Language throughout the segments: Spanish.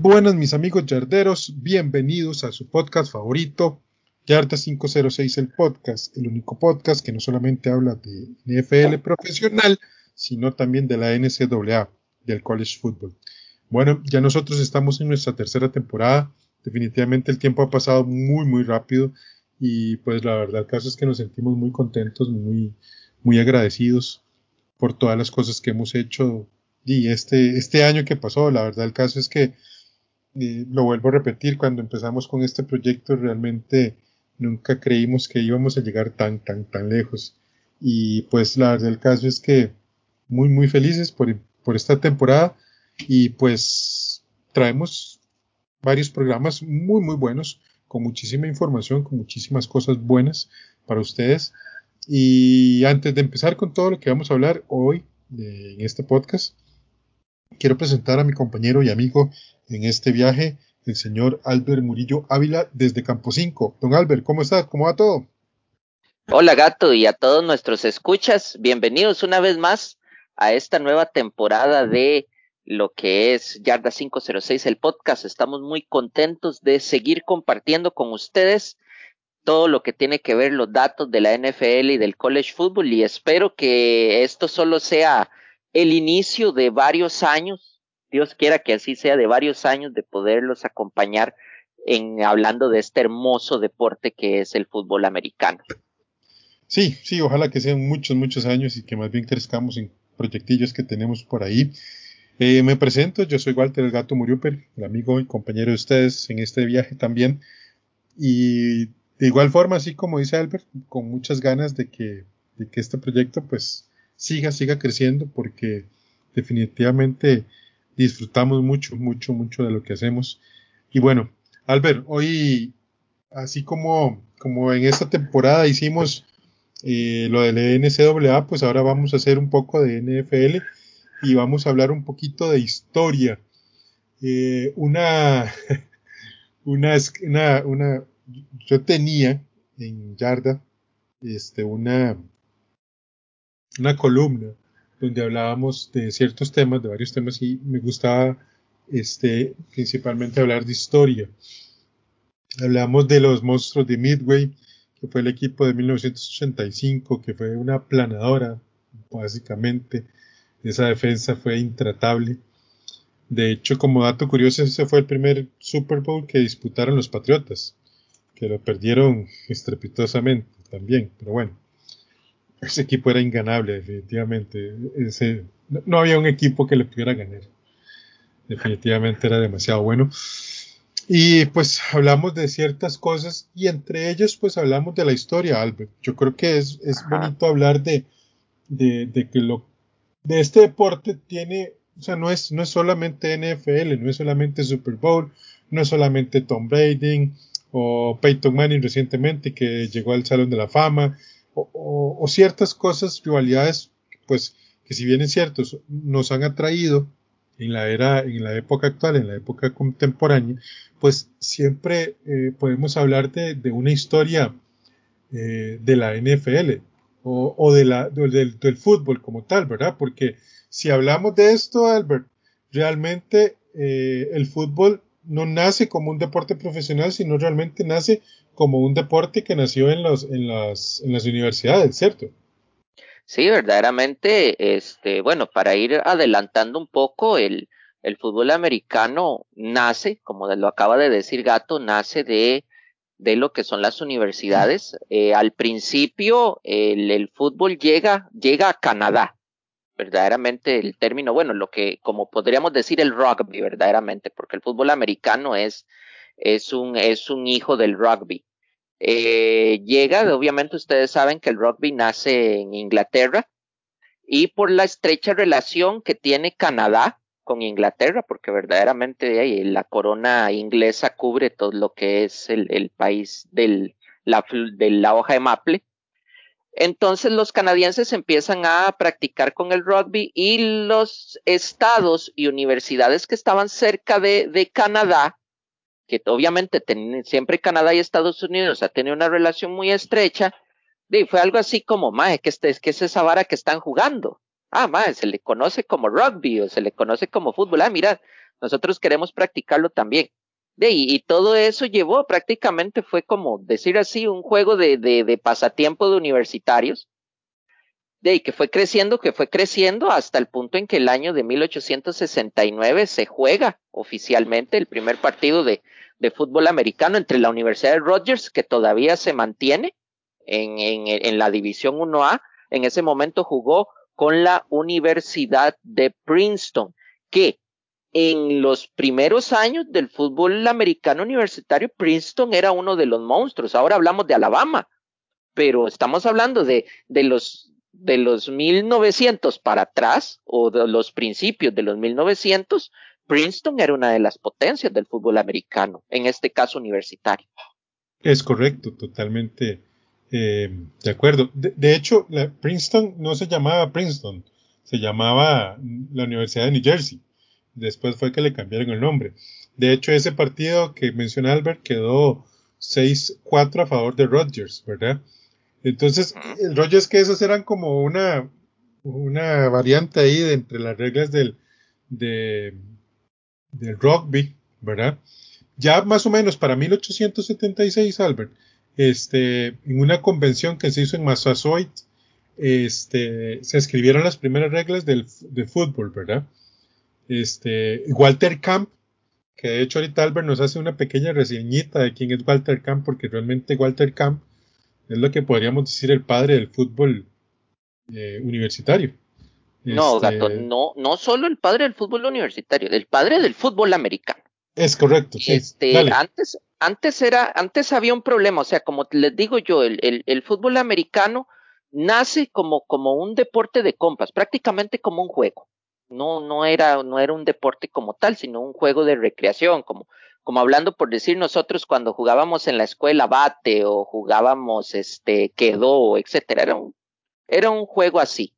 Buenas, mis amigos yarderos, bienvenidos a su podcast favorito, Yarda 506 el podcast, el único podcast que no solamente habla de NFL profesional, sino también de la NCAA, del college football. Bueno, ya nosotros estamos en nuestra tercera temporada, definitivamente el tiempo ha pasado muy muy rápido y pues la verdad el caso es que nos sentimos muy contentos, muy muy agradecidos por todas las cosas que hemos hecho y este, este año que pasó, la verdad el caso es que, lo vuelvo a repetir, cuando empezamos con este proyecto realmente nunca creímos que íbamos a llegar tan, tan, tan lejos. Y pues la verdad el caso es que muy, muy felices por, por esta temporada y pues traemos varios programas muy, muy buenos, con muchísima información, con muchísimas cosas buenas para ustedes. Y antes de empezar con todo lo que vamos a hablar hoy en este podcast, Quiero presentar a mi compañero y amigo en este viaje, el señor Albert Murillo Ávila desde Campo 5. Don Albert, ¿cómo está? ¿Cómo va todo? Hola gato y a todos nuestros escuchas, bienvenidos una vez más a esta nueva temporada de lo que es Yarda 506, el podcast. Estamos muy contentos de seguir compartiendo con ustedes todo lo que tiene que ver los datos de la NFL y del college football y espero que esto solo sea el inicio de varios años, Dios quiera que así sea, de varios años de poderlos acompañar en hablando de este hermoso deporte que es el fútbol americano. Sí, sí, ojalá que sean muchos, muchos años y que más bien crezcamos en proyectillos que tenemos por ahí. Eh, me presento, yo soy Walter el Gato Muriuper, el amigo y compañero de ustedes en este viaje también. Y de igual forma, así como dice Albert, con muchas ganas de que, de que este proyecto pues siga, siga creciendo porque definitivamente disfrutamos mucho, mucho, mucho de lo que hacemos. Y bueno, Albert, hoy, así como, como en esta temporada hicimos eh, lo del NCAA, pues ahora vamos a hacer un poco de NFL y vamos a hablar un poquito de historia. Eh, una, una, una, una, yo tenía en Yarda, este, una, una columna donde hablábamos de ciertos temas, de varios temas, y me gustaba este, principalmente hablar de historia. Hablamos de los monstruos de Midway, que fue el equipo de 1985, que fue una planadora, básicamente. Esa defensa fue intratable. De hecho, como dato curioso, ese fue el primer Super Bowl que disputaron los Patriotas, que lo perdieron estrepitosamente también, pero bueno ese equipo era inganable, definitivamente. Ese, no había un equipo que le pudiera ganar. Definitivamente era demasiado bueno. Y pues hablamos de ciertas cosas y entre ellos pues hablamos de la historia, Albert. Yo creo que es, es bonito hablar de, de, de, que lo de este deporte tiene, o sea, no es, no es solamente NFL, no es solamente Super Bowl, no es solamente Tom Brady o Peyton Manning recientemente que llegó al Salón de la Fama, o, ciertas cosas, rivalidades, pues que si bien es cierto, nos han atraído en la era, en la época actual, en la época contemporánea, pues siempre eh, podemos hablar de, una historia eh, de la NFL o, de la, del, del, fútbol como tal, ¿verdad? Porque si hablamos de esto, Albert, realmente eh, el fútbol no nace como un deporte profesional, sino realmente nace como un deporte que nació en, los, en, las, en las universidades, ¿cierto? Sí, verdaderamente, este, bueno, para ir adelantando un poco, el, fútbol americano nace, como lo acaba de decir Gato, nace de, lo que son las universidades. Eh, al principio, el, fútbol llega, llega a Canadá, verdaderamente el término, bueno, lo que, como podríamos decir el rugby, verdaderamente, porque el fútbol americano es un, es un hijo del rugby. Eh, llega, obviamente ustedes saben que el rugby nace en Inglaterra y por la estrecha relación que tiene Canadá con Inglaterra, porque verdaderamente la corona inglesa cubre todo lo que es el, país de la hoja de maple. Entonces los canadienses empiezan a practicar con el rugby y los estados y universidades que estaban cerca de Canadá que obviamente siempre Canadá y Estados Unidos ha tenido una relación muy estrecha, y fue algo así como, mae, que, este, que es esa vara que están jugando. Ah, mae, se le conoce como rugby o se le conoce como fútbol. Ah, mira, nosotros queremos practicarlo también. Y, y, todo eso llevó prácticamente fue como decir así un juego de, de, de pasatiempo de universitarios de que fue creciendo, que fue creciendo hasta el punto en que el año de 1869 se juega oficialmente el primer partido de, fútbol americano entre la Universidad de Rogers, que todavía se mantiene en, la División 1A. En ese momento jugó con la Universidad de Princeton, que en los primeros años del fútbol americano universitario, Princeton era uno de los monstruos. Ahora hablamos de Alabama, pero estamos hablando de los de los 1900 para atrás o de los principios de los 1900, Princeton era una de las potencias del fútbol americano, en este caso universitario. Es correcto, totalmente eh, de acuerdo. De, hecho, la Princeton no se llamaba Princeton, se llamaba la Universidad de New Jersey. Después fue que le cambiaron el nombre. De hecho, ese partido que menciona Albert quedó 6-4 a favor de Rodgers, ¿verdad? Entonces, el rollo es que esos eran como una, una variante ahí de entre las reglas del, de, del rugby, ¿verdad? Ya más o menos para 1876, Albert, este, en una convención que se hizo en Massachusetts, este, se escribieron las primeras reglas del, de fútbol, ¿verdad? Este, Walter Camp, que de hecho ahorita Albert nos hace una pequeña reseñita de quién es Walter Camp, porque realmente Walter Camp es lo que podríamos decir el padre del fútbol eh, universitario. No, este... gato, no, no solo el padre del fútbol universitario, el padre del fútbol americano. Es correcto. Sí. Este, antes, antes era, antes había un problema, o sea, como les digo yo, el, el, el fútbol americano nace como, como un deporte de compas, prácticamente como un juego. No, no era, no era un deporte como tal, sino un juego de recreación, como, como hablando por decir nosotros cuando jugábamos en la escuela bate o jugábamos este quedó, etcétera, era un, era un juego así.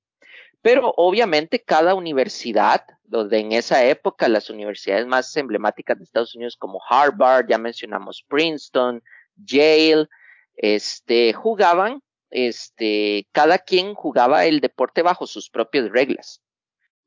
Pero obviamente cada universidad, donde en esa época las universidades más emblemáticas de Estados Unidos como Harvard, ya mencionamos Princeton, Yale, este, jugaban, este, cada quien jugaba el deporte bajo sus propias reglas.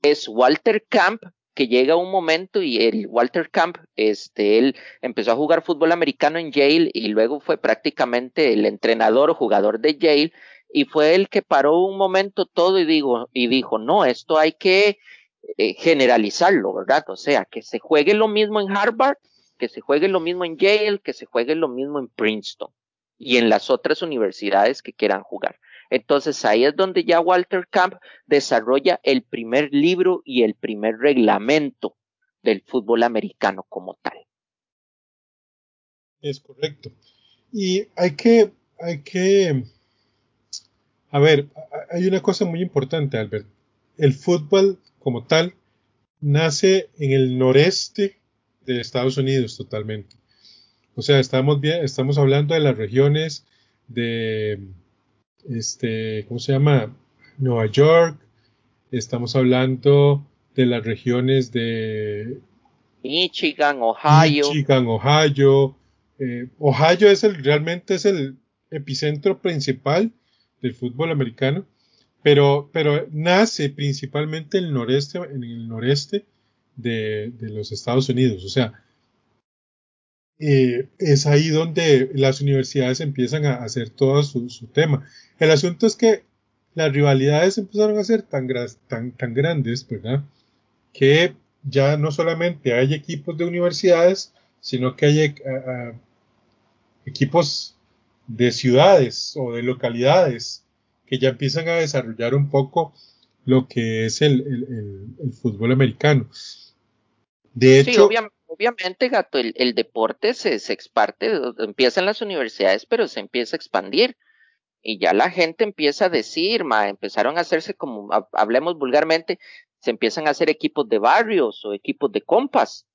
Es Walter Camp que llega un momento y el Walter Camp, este, él empezó a jugar fútbol americano en Yale y luego fue prácticamente el entrenador o jugador de Yale y fue el que paró un momento todo y digo, y dijo, no, esto hay que eh, generalizarlo, ¿verdad? O sea, que se juegue lo mismo en Harvard, que se juegue lo mismo en Yale, que se juegue lo mismo en Princeton y en las otras universidades que quieran jugar. Entonces ahí es donde ya Walter Camp desarrolla el primer libro y el primer reglamento del fútbol americano como tal. Es correcto. Y hay que, hay que, a ver, hay una cosa muy importante, Albert. El fútbol como tal nace en el noreste de Estados Unidos totalmente. O sea, estamos bien, estamos hablando de las regiones de este, ¿cómo se llama? Nueva York, estamos hablando de las regiones de Michigan, Ohio. Michigan, Ohio. Eh, Ohio es el, realmente es el epicentro principal del fútbol americano, pero, pero nace principalmente en el noreste, en el noreste de, de los Estados Unidos. O sea, eh, es ahí donde las universidades empiezan a hacer todo su, su, tema. El asunto es que las rivalidades empezaron a ser tan, tan, tan grandes, ¿verdad? Que ya no solamente hay equipos de universidades, sino que hay uh, equipos de ciudades o de localidades que ya empiezan a desarrollar un poco lo que es el, el, el, el fútbol americano. De hecho, sí, obviamente obviamente, Gato, el, deporte se, se exparte, empieza en las universidades, pero se empieza a expandir. Y ya la gente empieza a decir, ma, empezaron a hacerse como, hablemos vulgarmente, se empiezan a hacer equipos de barrios o equipos de compas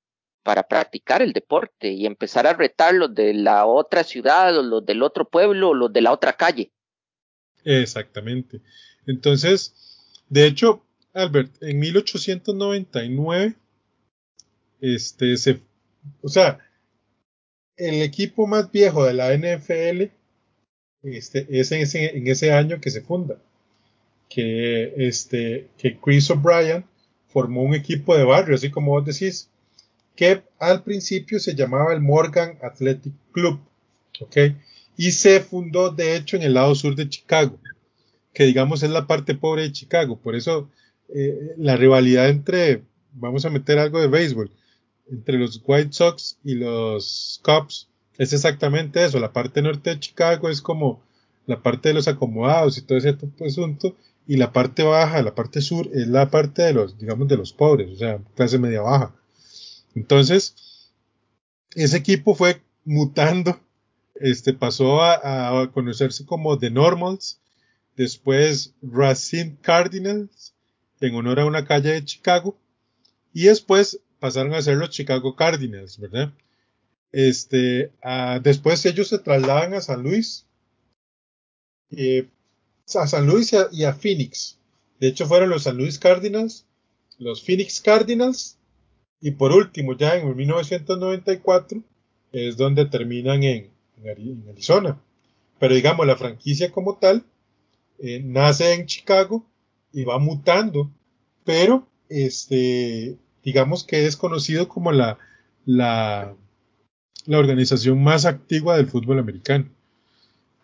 para practicar el deporte y empezar a retar los de la otra ciudad o los del otro pueblo o los de la otra calle. Exactamente. Entonces, de hecho, Albert, en 1899 este, se, o sea, el equipo más viejo de la NFL este, es en ese, en ese año que se funda. Que, este, que Chris O'Brien formó un equipo de barrio, así como vos decís. que al principio se llamaba el Morgan Athletic Club, ¿ok? Y se fundó, de hecho, en el lado sur de Chicago, que digamos es la parte pobre de Chicago. Por eso eh, la rivalidad entre, vamos a meter algo de béisbol, entre los White Sox y los Cubs es exactamente eso. La parte norte de Chicago es como la parte de los acomodados y todo ese asunto, y la parte baja, la parte sur, es la parte de los, digamos, de los pobres, o sea, clase media baja. Entonces, ese equipo fue mutando, este, pasó a, conocerse como The Normals, después Racine Cardinals, en honor a una calle de Chicago, y después pasaron a ser los Chicago Cardinals, ¿verdad? Este, después ellos se trasladan a San Luis, eh, a San Luis y a, Phoenix. De hecho, fueron los San Luis Cardinals, los Phoenix Cardinals, y por último, ya en 1994, es donde terminan en, Arizona. Pero digamos, la franquicia como tal eh, nace en Chicago y va mutando, pero este, digamos que es conocido como la, la, la organización más activa del fútbol americano.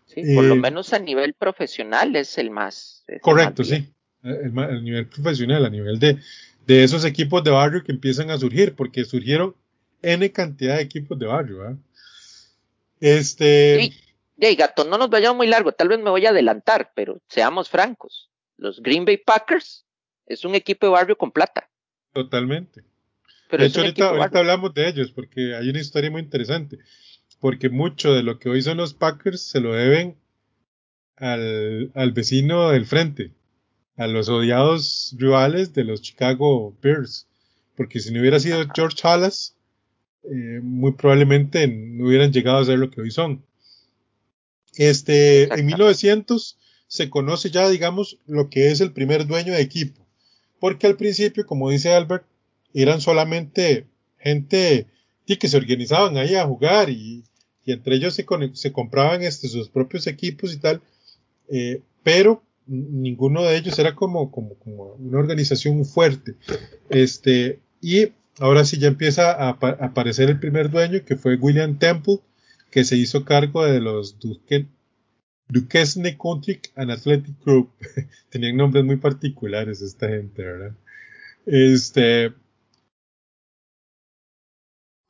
Sí, por lo eh, menos a nivel profesional es el más. correcto, sí. El, nivel profesional, a nivel de, de esos equipos de barrio que empiezan a surgir, porque surgieron N cantidad de equipos de barrio. ¿eh? Este. Sí, gato, no nos vayamos muy largo, tal vez me voy a adelantar, pero seamos francos. Los Green Bay Packers es un equipo de barrio con plata. Totalmente. Pero de hecho, ahorita, ahorita hablamos de ellos, porque hay una historia muy interesante porque mucho de lo que hoy son los Packers se lo deben al, al vecino del frente, a los odiados rivales de los Chicago Bears, porque si no hubiera sido George Halas, eh, muy probablemente no hubieran llegado a ser lo que hoy son. Este, en 1900 se conoce ya, digamos, lo que es el primer dueño de equipo, porque al principio, como dice Albert, eran solamente gente que se organizaban ahí a jugar y, entre ellos se, compraban este, sus propios equipos y tal, eh, pero ninguno de ellos era como, una organización fuerte. Este, y ahora sí ya empieza a, aparecer el primer dueño, que fue William Temple, que se hizo cargo de los Duquesne Country and Athletic Group. Tenían nombres muy particulares esta gente, ¿verdad? Este,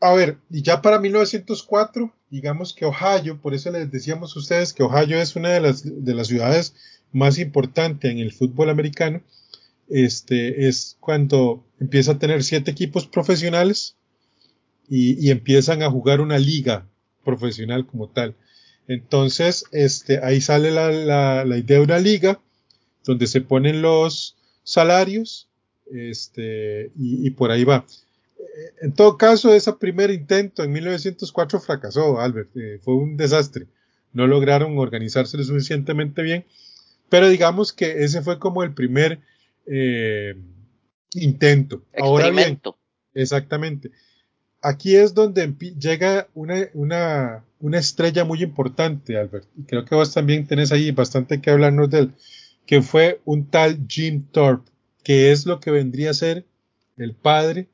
a ver, y ya para 1904, digamos que Ohio, por eso les decíamos a ustedes que Ohio es una de las, de las ciudades más importantes en el fútbol americano, este, es cuando empieza a tener siete equipos profesionales y, empiezan a jugar una liga profesional como tal. Entonces, este, ahí sale la, la idea de una liga donde se ponen los salarios, este, y, y por ahí va en todo caso, ese primer intento en 1904 fracasó, Albert. Eh, fue un desastre. No lograron organizarse lo suficientemente bien. Pero digamos que ese fue como el primer eh, intento. Ahora bien, exactamente. Aquí es donde llega una, una, una, estrella muy importante, Albert. Y creo que vos también tenés ahí bastante que hablarnos de él. Que fue un tal Jim Thorpe, que es lo que vendría a ser el padre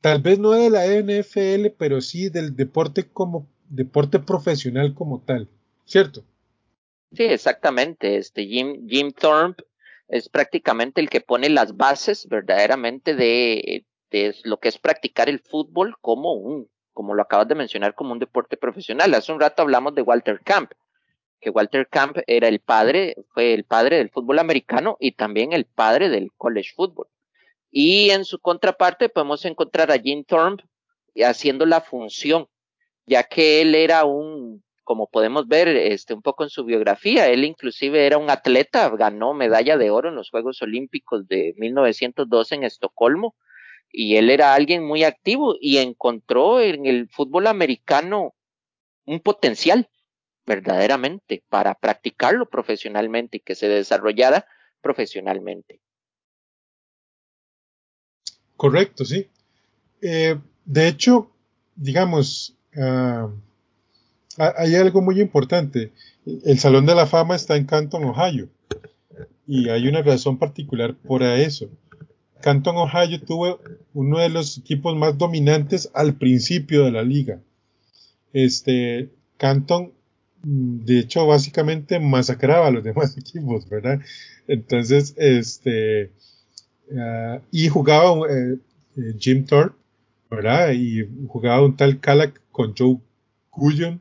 tal vez no de la NFL, pero sí del deporte como deporte profesional como tal, ¿cierto? Sí, exactamente. Este Jim, Jim Thorpe es prácticamente el que pone las bases verdaderamente de, de lo que es practicar el fútbol como un, como lo acabas de mencionar, como un deporte profesional. Hace un rato hablamos de Walter Camp, que Walter Camp era el padre, fue el padre del fútbol americano y también el padre del college football. Y en su contraparte podemos encontrar a Jim Thorpe haciendo la función, ya que él era un, como podemos ver este, un poco en su biografía, él inclusive era un atleta, ganó medalla de oro en los Juegos Olímpicos de 1912 en Estocolmo, y él era alguien muy activo y encontró en el fútbol americano un potencial verdaderamente para practicarlo profesionalmente y que se desarrollara profesionalmente. Correcto, sí. Eh, de hecho, digamos, ah, hay algo muy importante. El Salón de la Fama está en Canton, Ohio. Y hay una razón particular por eso. Canton, Ohio tuvo uno de los equipos más dominantes al principio de la liga. Este, Canton, mm, de hecho, básicamente masacraba a los demás equipos, ¿verdad? Entonces, este, uh, y jugaba eh, eh, Jim Thorpe, ¿verdad? Y jugaba un tal Calac con Joe Cullion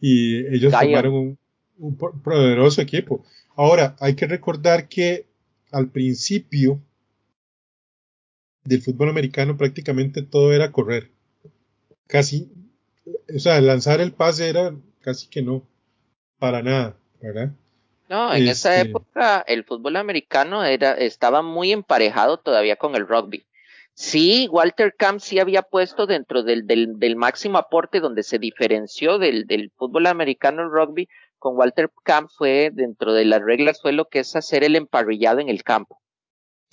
y ellos formaron un, un poderoso equipo. Ahora, hay que recordar que al principio del fútbol americano prácticamente todo era correr. Casi, o sea, lanzar el pase era casi que no, para nada, ¿verdad? No, en esa este época el fútbol americano era, estaba muy emparejado todavía con el rugby. Sí, Walter Camp sí había puesto dentro del, del, del máximo aporte donde se diferenció del, del fútbol americano el rugby, con Walter Camp fue dentro de las reglas fue lo que es hacer el emparrillado en el campo.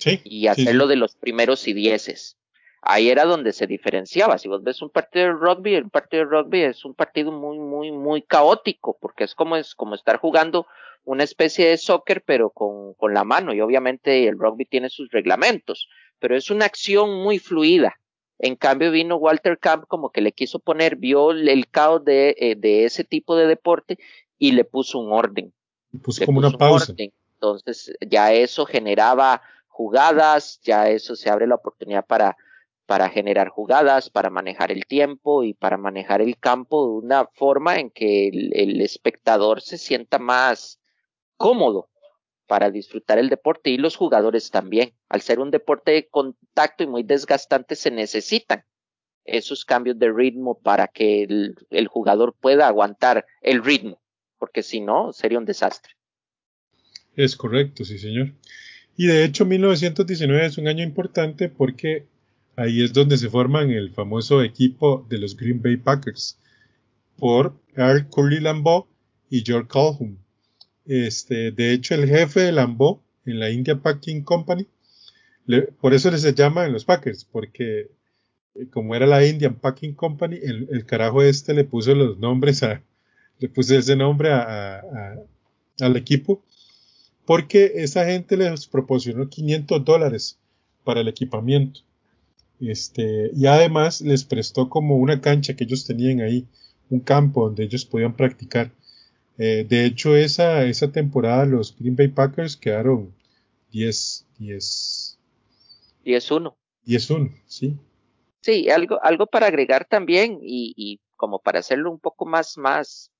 Sí, y hacerlo sí, de los primeros y dieces. Ahí era donde se diferenciaba. Si vos ves un partido de rugby, el partido de rugby es un partido muy, muy, muy caótico, porque es como, es como estar jugando una especie de soccer, pero con, con la mano. Y obviamente el rugby tiene sus reglamentos, pero es una acción muy fluida. En cambio vino Walter Camp como que le quiso poner, vio el caos de, eh, de ese tipo de deporte y le puso un orden. Puso le como puso una pausa. Un orden. Entonces ya eso generaba jugadas, ya eso se abre la oportunidad para, para generar jugadas, para manejar el tiempo y para manejar el campo de una forma en que el, espectador se sienta más cómodo para disfrutar el deporte y los jugadores también. Al ser un deporte de contacto y muy desgastante se necesitan esos cambios de ritmo para que el jugador pueda aguantar el ritmo, porque si no sería un desastre. Es correcto, sí señor. Y de hecho 1919 es un año importante porque ahí es donde se forman el famoso equipo de los Green Bay Packers por Eric Curly Lambeau y George Calhoun. Este, de hecho, el jefe de Lambeau en la India Packing Company, por eso les se llama en los Packers, porque eh, como era la Indian Packing Company, el, el, carajo este le puso los nombres a, le puso ese nombre al equipo porque esa gente les proporcionó 500 dólares para el equipamiento. Este, y además les prestó como una cancha que ellos tenían ahí, un campo donde ellos podían practicar. Eh, de hecho, esa, esa temporada los Green Bay Packers quedaron 10, 10, 10-1. 10-1, sí. Sí, algo, algo para agregar también y, y como para hacerlo un poco más, más,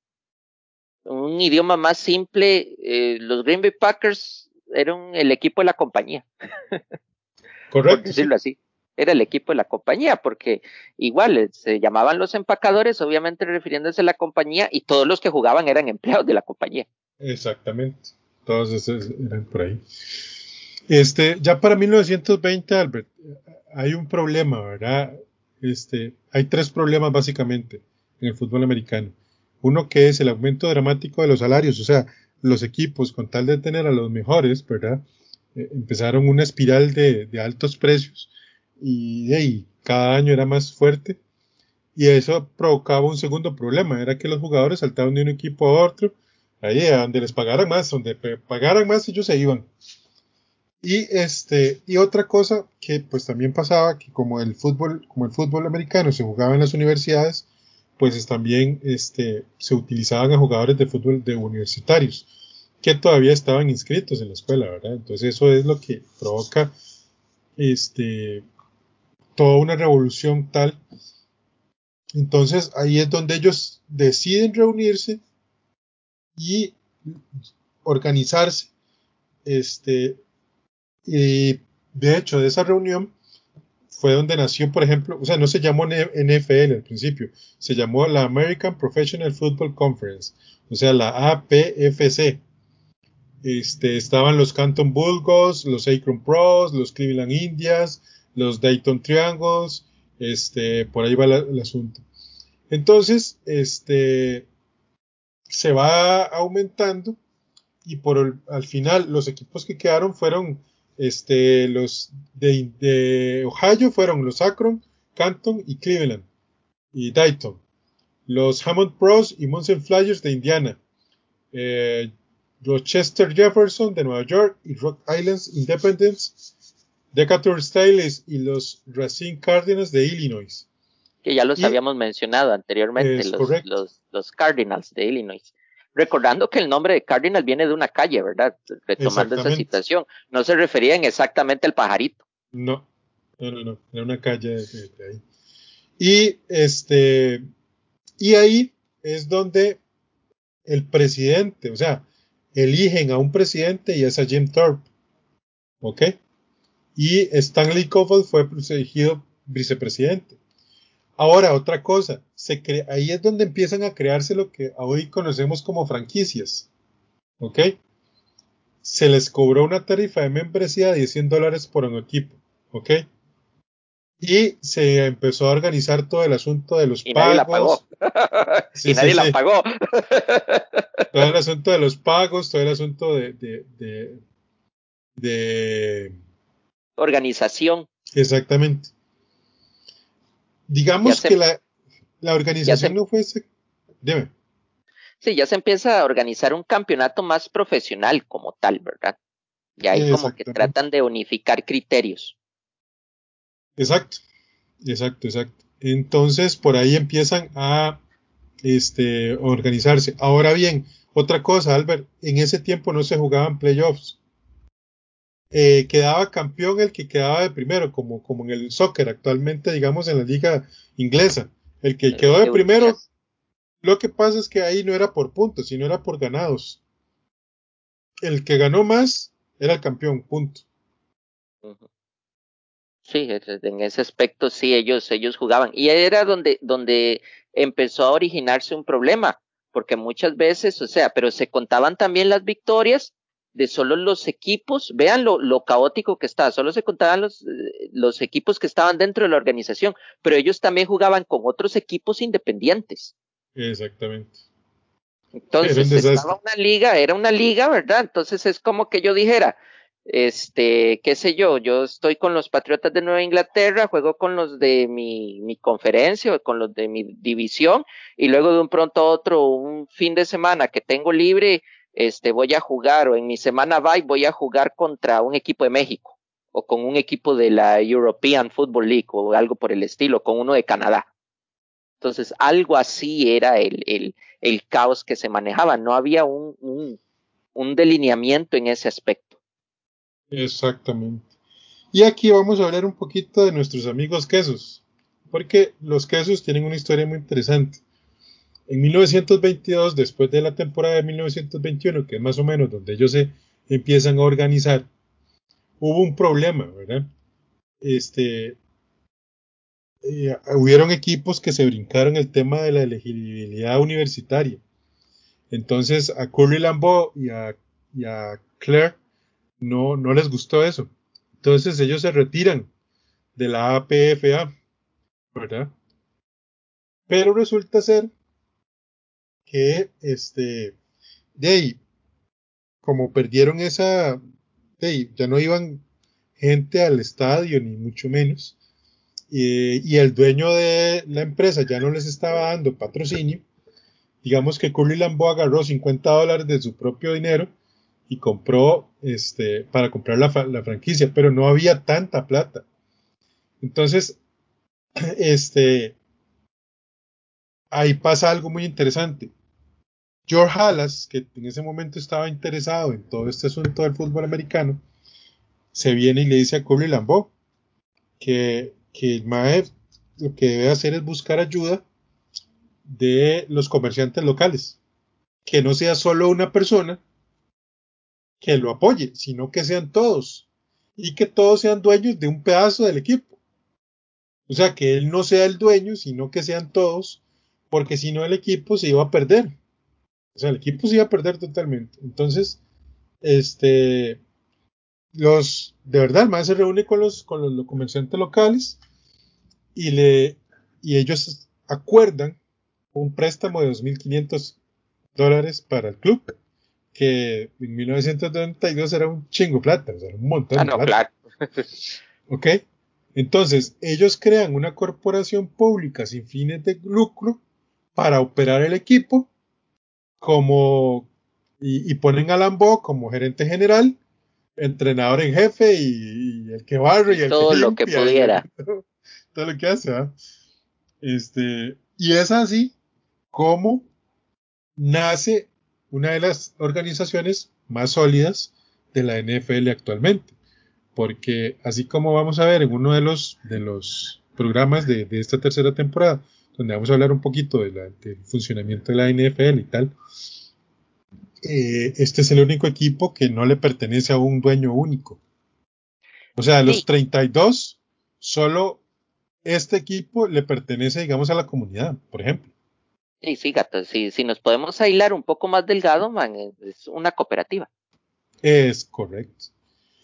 un idioma más simple, eh, los Green Bay Packers eran el equipo de la compañía. Correcto. Por decirlo sí. así. Era el equipo de la compañía, porque igual eh, se llamaban los empacadores, obviamente refiriéndose a la compañía, y todos los que jugaban eran empleados de la compañía. Exactamente. Todos esos eran por ahí. Este, ya para 1920, Albert, hay un problema, ¿verdad? Este, hay tres problemas básicamente en el fútbol americano. Uno que es el aumento dramático de los salarios, o sea, los equipos con tal de tener a los mejores, ¿verdad? Eh, empezaron una espiral de, altos precios y, y, cada año era más fuerte y eso provocaba un segundo problema, era que los jugadores saltaban de un equipo a otro, ahí a donde les pagaran más, donde pagaran más ellos se iban. Y este, y otra cosa que pues también pasaba, que como el fútbol, como el fútbol americano se jugaba en las universidades, pues también este, se utilizaban a jugadores de fútbol de universitarios que todavía estaban inscritos en la escuela, ¿verdad? Entonces eso es lo que provoca este, toda una revolución tal. Entonces ahí es donde ellos deciden reunirse y organizarse. Este, y de hecho de esa reunión fue donde nació, por ejemplo, o sea, no se llamó NFL al principio, se llamó la American Professional Football Conference, o sea, la APFC. Este, estaban los Canton Bulldogs, los Akron Pros, los Cleveland Indians, los Dayton Triangles, este, por ahí va el asunto. Entonces, este, se va aumentando y por el, al final los equipos que quedaron fueron este, los de, de, Ohio fueron los Akron, Canton y Cleveland y Dayton. Los Hammond Pros y Munson Flyers de Indiana. Eh, los Chester Jefferson de Nueva York y Rock Islands Independence Decatur Styles y los Racine Cardinals de Illinois. Que ya los habíamos mencionado anteriormente, los, los, Cardinals de Illinois. Recordando que el nombre de Cardinal viene de una calle, ¿verdad? Retomando esa situación. No se referían exactamente al pajarito. No, no, no, no. Era una calle de ahí. Y este, y ahí es donde el presidente, o sea, eligen a un presidente y es a Jim Thorpe. ¿Ok? Y Stanley Kofod fue elegido vicepresidente. Ahora, otra cosa, se ahí es donde empiezan a crearse lo que hoy conocemos como franquicias. ¿Ok? Se les cobró una tarifa de membresía de 100 dólares por un equipo. ¿Ok? Y se empezó a organizar todo el asunto de los y Nadie la pagó. y nadie la pagó. todo el asunto de los pagos, todo el asunto de, de, de, organización. Exactamente. Digamos que la, la organización no fuese. Dime. Sí, ya se empieza a organizar un campeonato más profesional como tal, ¿verdad? Ya hay como que tratan de unificar criterios. Exacto, exacto, exacto. Entonces por ahí empiezan a este, organizarse. Ahora bien, otra cosa, Albert, en ese tiempo no se jugaban playoffs. Eh, quedaba campeón el que quedaba de primero, como, como en el soccer actualmente, digamos, en la liga inglesa. El que quedó de primero, lo que pasa es que ahí no era por puntos, sino era por ganados. El que ganó más era el campeón, punto. Sí, en ese aspecto sí, ellos, ellos jugaban. Y era donde, donde empezó a originarse un problema, porque muchas veces, o sea, pero se contaban también las victorias de solo los equipos, vean lo, lo caótico que está, solo se contaban los, los equipos que estaban dentro de la organización, pero ellos también jugaban con otros equipos independientes. Exactamente. Entonces, estaba una liga, era una liga, ¿verdad? Entonces es como que yo dijera, este, qué sé yo, yo estoy con los Patriotas de Nueva Inglaterra, juego con los de mi, mi conferencia o con los de mi división y luego de un pronto a otro, un fin de semana que tengo libre, este, voy a jugar o en mi semana bye voy a jugar contra un equipo de México o con un equipo de la European Football League o algo por el estilo, con uno de Canadá. Entonces, algo así era el, el, caos que se manejaba, no había un, un delineamiento en ese aspecto. Exactamente. Y aquí vamos a hablar un poquito de nuestros amigos quesos, porque los quesos tienen una historia muy interesante. En 1922, después de la temporada de 1921, que es más o menos donde ellos se empiezan a organizar, hubo un problema, ¿verdad? Este, eh, hubieron equipos que se brincaron el tema de la elegibilidad universitaria. Entonces a Curly Lambeau y a, y a Claire no, no les gustó eso. Entonces ellos se retiran de la APFA, ¿verdad? Pero resulta ser que, este, de como perdieron esa, de ya no iban gente al estadio, ni mucho menos, y, el dueño de la empresa ya no les estaba dando patrocinio, digamos que Curly Lambeau agarró 50 dólares de su propio dinero y compró este, para comprar la, la, franquicia, pero no había tanta plata. Entonces, este, ahí pasa algo muy interesante. George Halas, que en ese momento estaba interesado en todo este asunto del fútbol americano, se viene y le dice a Curly Lambeau que, que el MAE lo que debe hacer es buscar ayuda de los comerciantes locales, que no sea solo una persona, que lo apoye, sino que sean todos y que todos sean dueños de un pedazo del equipo. O sea, que él no sea el dueño, sino que sean todos, porque si no el equipo se iba a perder. O sea, el equipo se iba a perder totalmente. Entonces, este, los, de verdad, el maestro se reúne con los, con los comerciantes locales y le, y ellos acuerdan un préstamo de 2.500 dólares para el club que en 1992 era un chingo plata, o sea, un montón ah, de plata. Claro. ¿Ok? Entonces, ellos crean una corporación pública sin fines de lucro para operar el equipo como y, ponen a Lambo como gerente general entrenador en jefe y, el que barre y, el todo lo que pudiera. Todo, lo que hace, Este, y es así como nace una de las organizaciones más sólidas de la NFL actualmente. Porque así como vamos a ver en uno de los, de los programas de, esta tercera temporada, donde vamos a hablar un poquito del funcionamiento de la NFL y tal, eh, este es el único equipo que no le pertenece a un dueño único. O sea, de los 32, solo este equipo le pertenece, digamos, a la comunidad, por ejemplo. Sí, sí, gato, si, si nos podemos aislar un poco más delgado, man, es una cooperativa. Es correcto.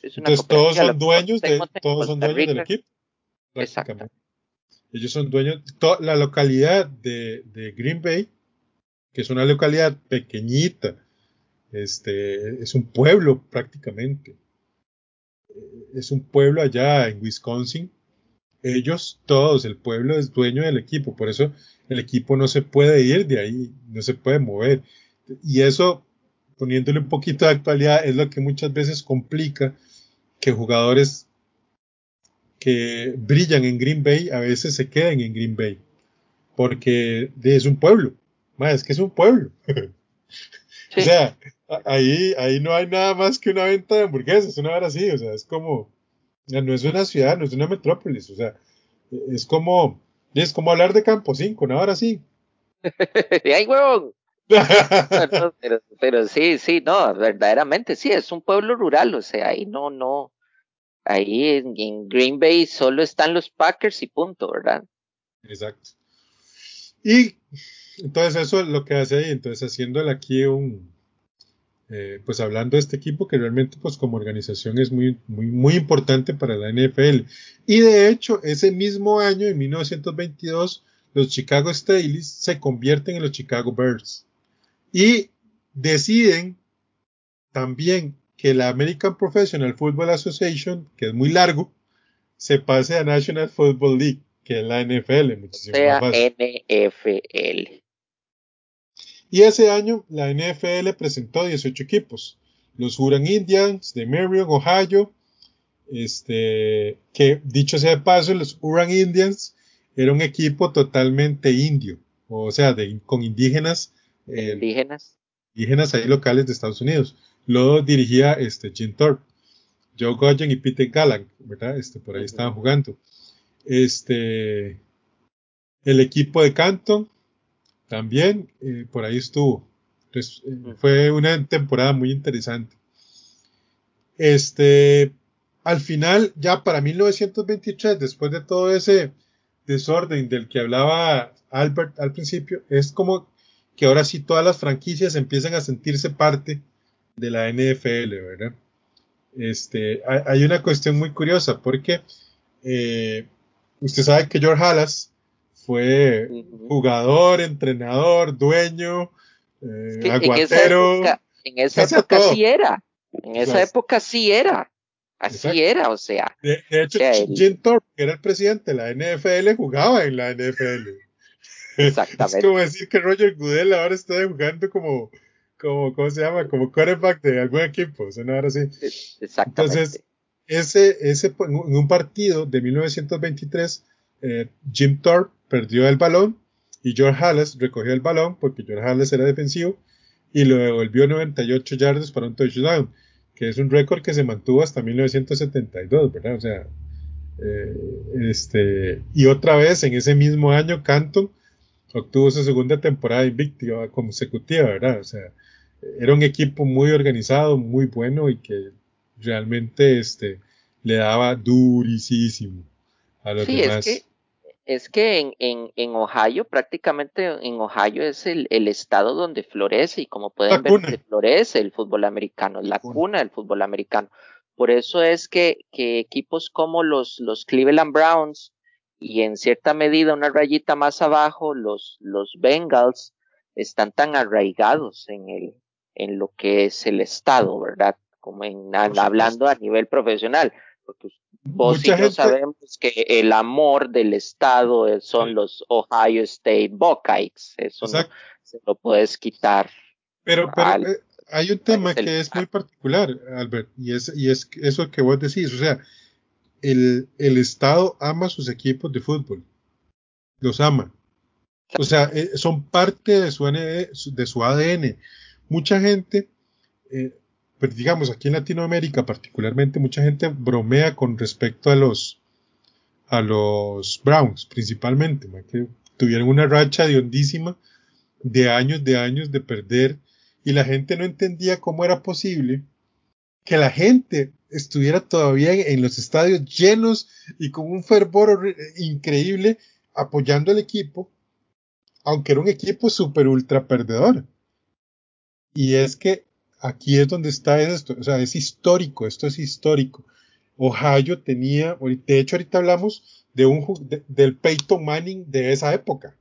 Entonces todos son dueños de, todos son dueños del equipo. Exactamente. Ellos son dueños, la localidad de, de Green Bay, que es una localidad pequeñita, este, es un pueblo prácticamente. Es un pueblo allá en Wisconsin. Ellos, todos, el pueblo es dueño del equipo. Por eso el equipo no se puede ir de ahí, no se puede mover. Y eso, poniéndole un poquito de actualidad, es lo que muchas veces complica que jugadores que brillan en Green Bay a veces se queden en Green Bay. Porque es un pueblo. Más, es que es un pueblo. O sea, ahí, ahí no hay nada más que una venta de hamburguesas, una hora así, o sea, es como, no es una ciudad, no es una metrópolis, o sea, es como, es como hablar de Campo 5, una hora así. ¡Ay, huevón! pero, pero, sí, sí, no, verdaderamente sí, es un pueblo rural, o sea, ahí no, no, ahí en, en, Green Bay solo están los Packers y punto, ¿verdad? Exacto. Y entonces eso es lo que hace ahí, entonces haciéndole aquí un, eh, pues hablando de este equipo que realmente pues como organización es muy, muy, muy importante para la NFL. Y de hecho, ese mismo año, en 1922, los Chicago Staleys se convierten en los Chicago Bears. Y deciden también que la American Professional Football Association, que es muy largo, se pase a National Football League, que es la NFL, muchísimo sea, NFL. Y ese año la NFL presentó 18 equipos. Los Huron Indians de Marion, Ohio. Este, que dicho sea de paso, los Huron Indians era un equipo totalmente indio. O sea, de, con indígenas. Eh, indígenas. Indígenas ahí locales de Estados Unidos. Lo dirigía este, Jim Thorpe. Joe Goyen y Peter Gallant, ¿verdad? Este, por ahí estaban jugando. Este, el equipo de Canton también eh, por ahí estuvo. Entonces, eh, fue una temporada muy interesante. Este, al final, ya para 1923, después de todo ese desorden del que hablaba Albert al principio, es como que ahora sí todas las franquicias empiezan a sentirse parte de la NFL, ¿verdad? Este, hay una cuestión muy curiosa porque eh, usted sabe que George Halas fue jugador, entrenador, dueño, eh, aguatero. En esa época, sí era. En esa época sí era. Así era, o sea. De, hecho, Jim Thorpe, que era el presidente de la NFL, jugaba en la NFL. Exactamente. es como decir que Roger Goodell ahora está jugando como, como, ¿cómo se llama? Como quarterback de algún equipo, o sea, no, ahora sí. Exactamente. Entonces, ese, ese, en un partido de 1923, eh, Jim Thorpe perdió el balón y George Halas recogió el balón porque George Halas era defensivo y lo devolvió 98 yardas para un touchdown, que es un récord que se mantuvo hasta 1972, ¿verdad? O sea, eh, este, y otra vez en ese mismo año Canton obtuvo su segunda temporada invicta consecutiva, ¿verdad? O sea, era un equipo muy organizado, muy bueno y que realmente este, le daba durísimo a los demás. es que en, en, en, Ohio, prácticamente en Ohio es el, el, estado donde florece y como pueden ver, florece el fútbol americano, la cuna del fútbol americano. Por eso es que, que equipos como los, los Cleveland Browns y en cierta medida una rayita más abajo, los, los Bengals están tan arraigados en, el, en lo que es el estado, ¿verdad? Como en, hablando a nivel profesional. Porque Vos y yo sabemos que el amor del Estado son los Ohio State Buckeyes. Eso no se lo puedes quitar. Pero, pero eh, hay un tema que es muy particular, Albert, y es, y es eso que vos decís, o sea, el, el Estado ama sus equipos de fútbol, los ama. O sea, eh, son parte de su, de su ADN. Mucha gente, eh, pues digamos aquí en Latinoamérica particularmente, mucha gente bromea con respecto a los, a los Browns, principalmente, que tuvieron una racha de hondísima de años, de años de perder, y la gente no entendía cómo era posible que la gente estuviera todavía en los estadios llenos y con un fervor increíble apoyando al equipo, aunque era un equipo super ultra perdedor. Y es que aquí es donde está esto, o sea, es histórico, esto es histórico. Ohio tenía, de hecho ahorita hablamos de un, del Peyton Manning de esa época,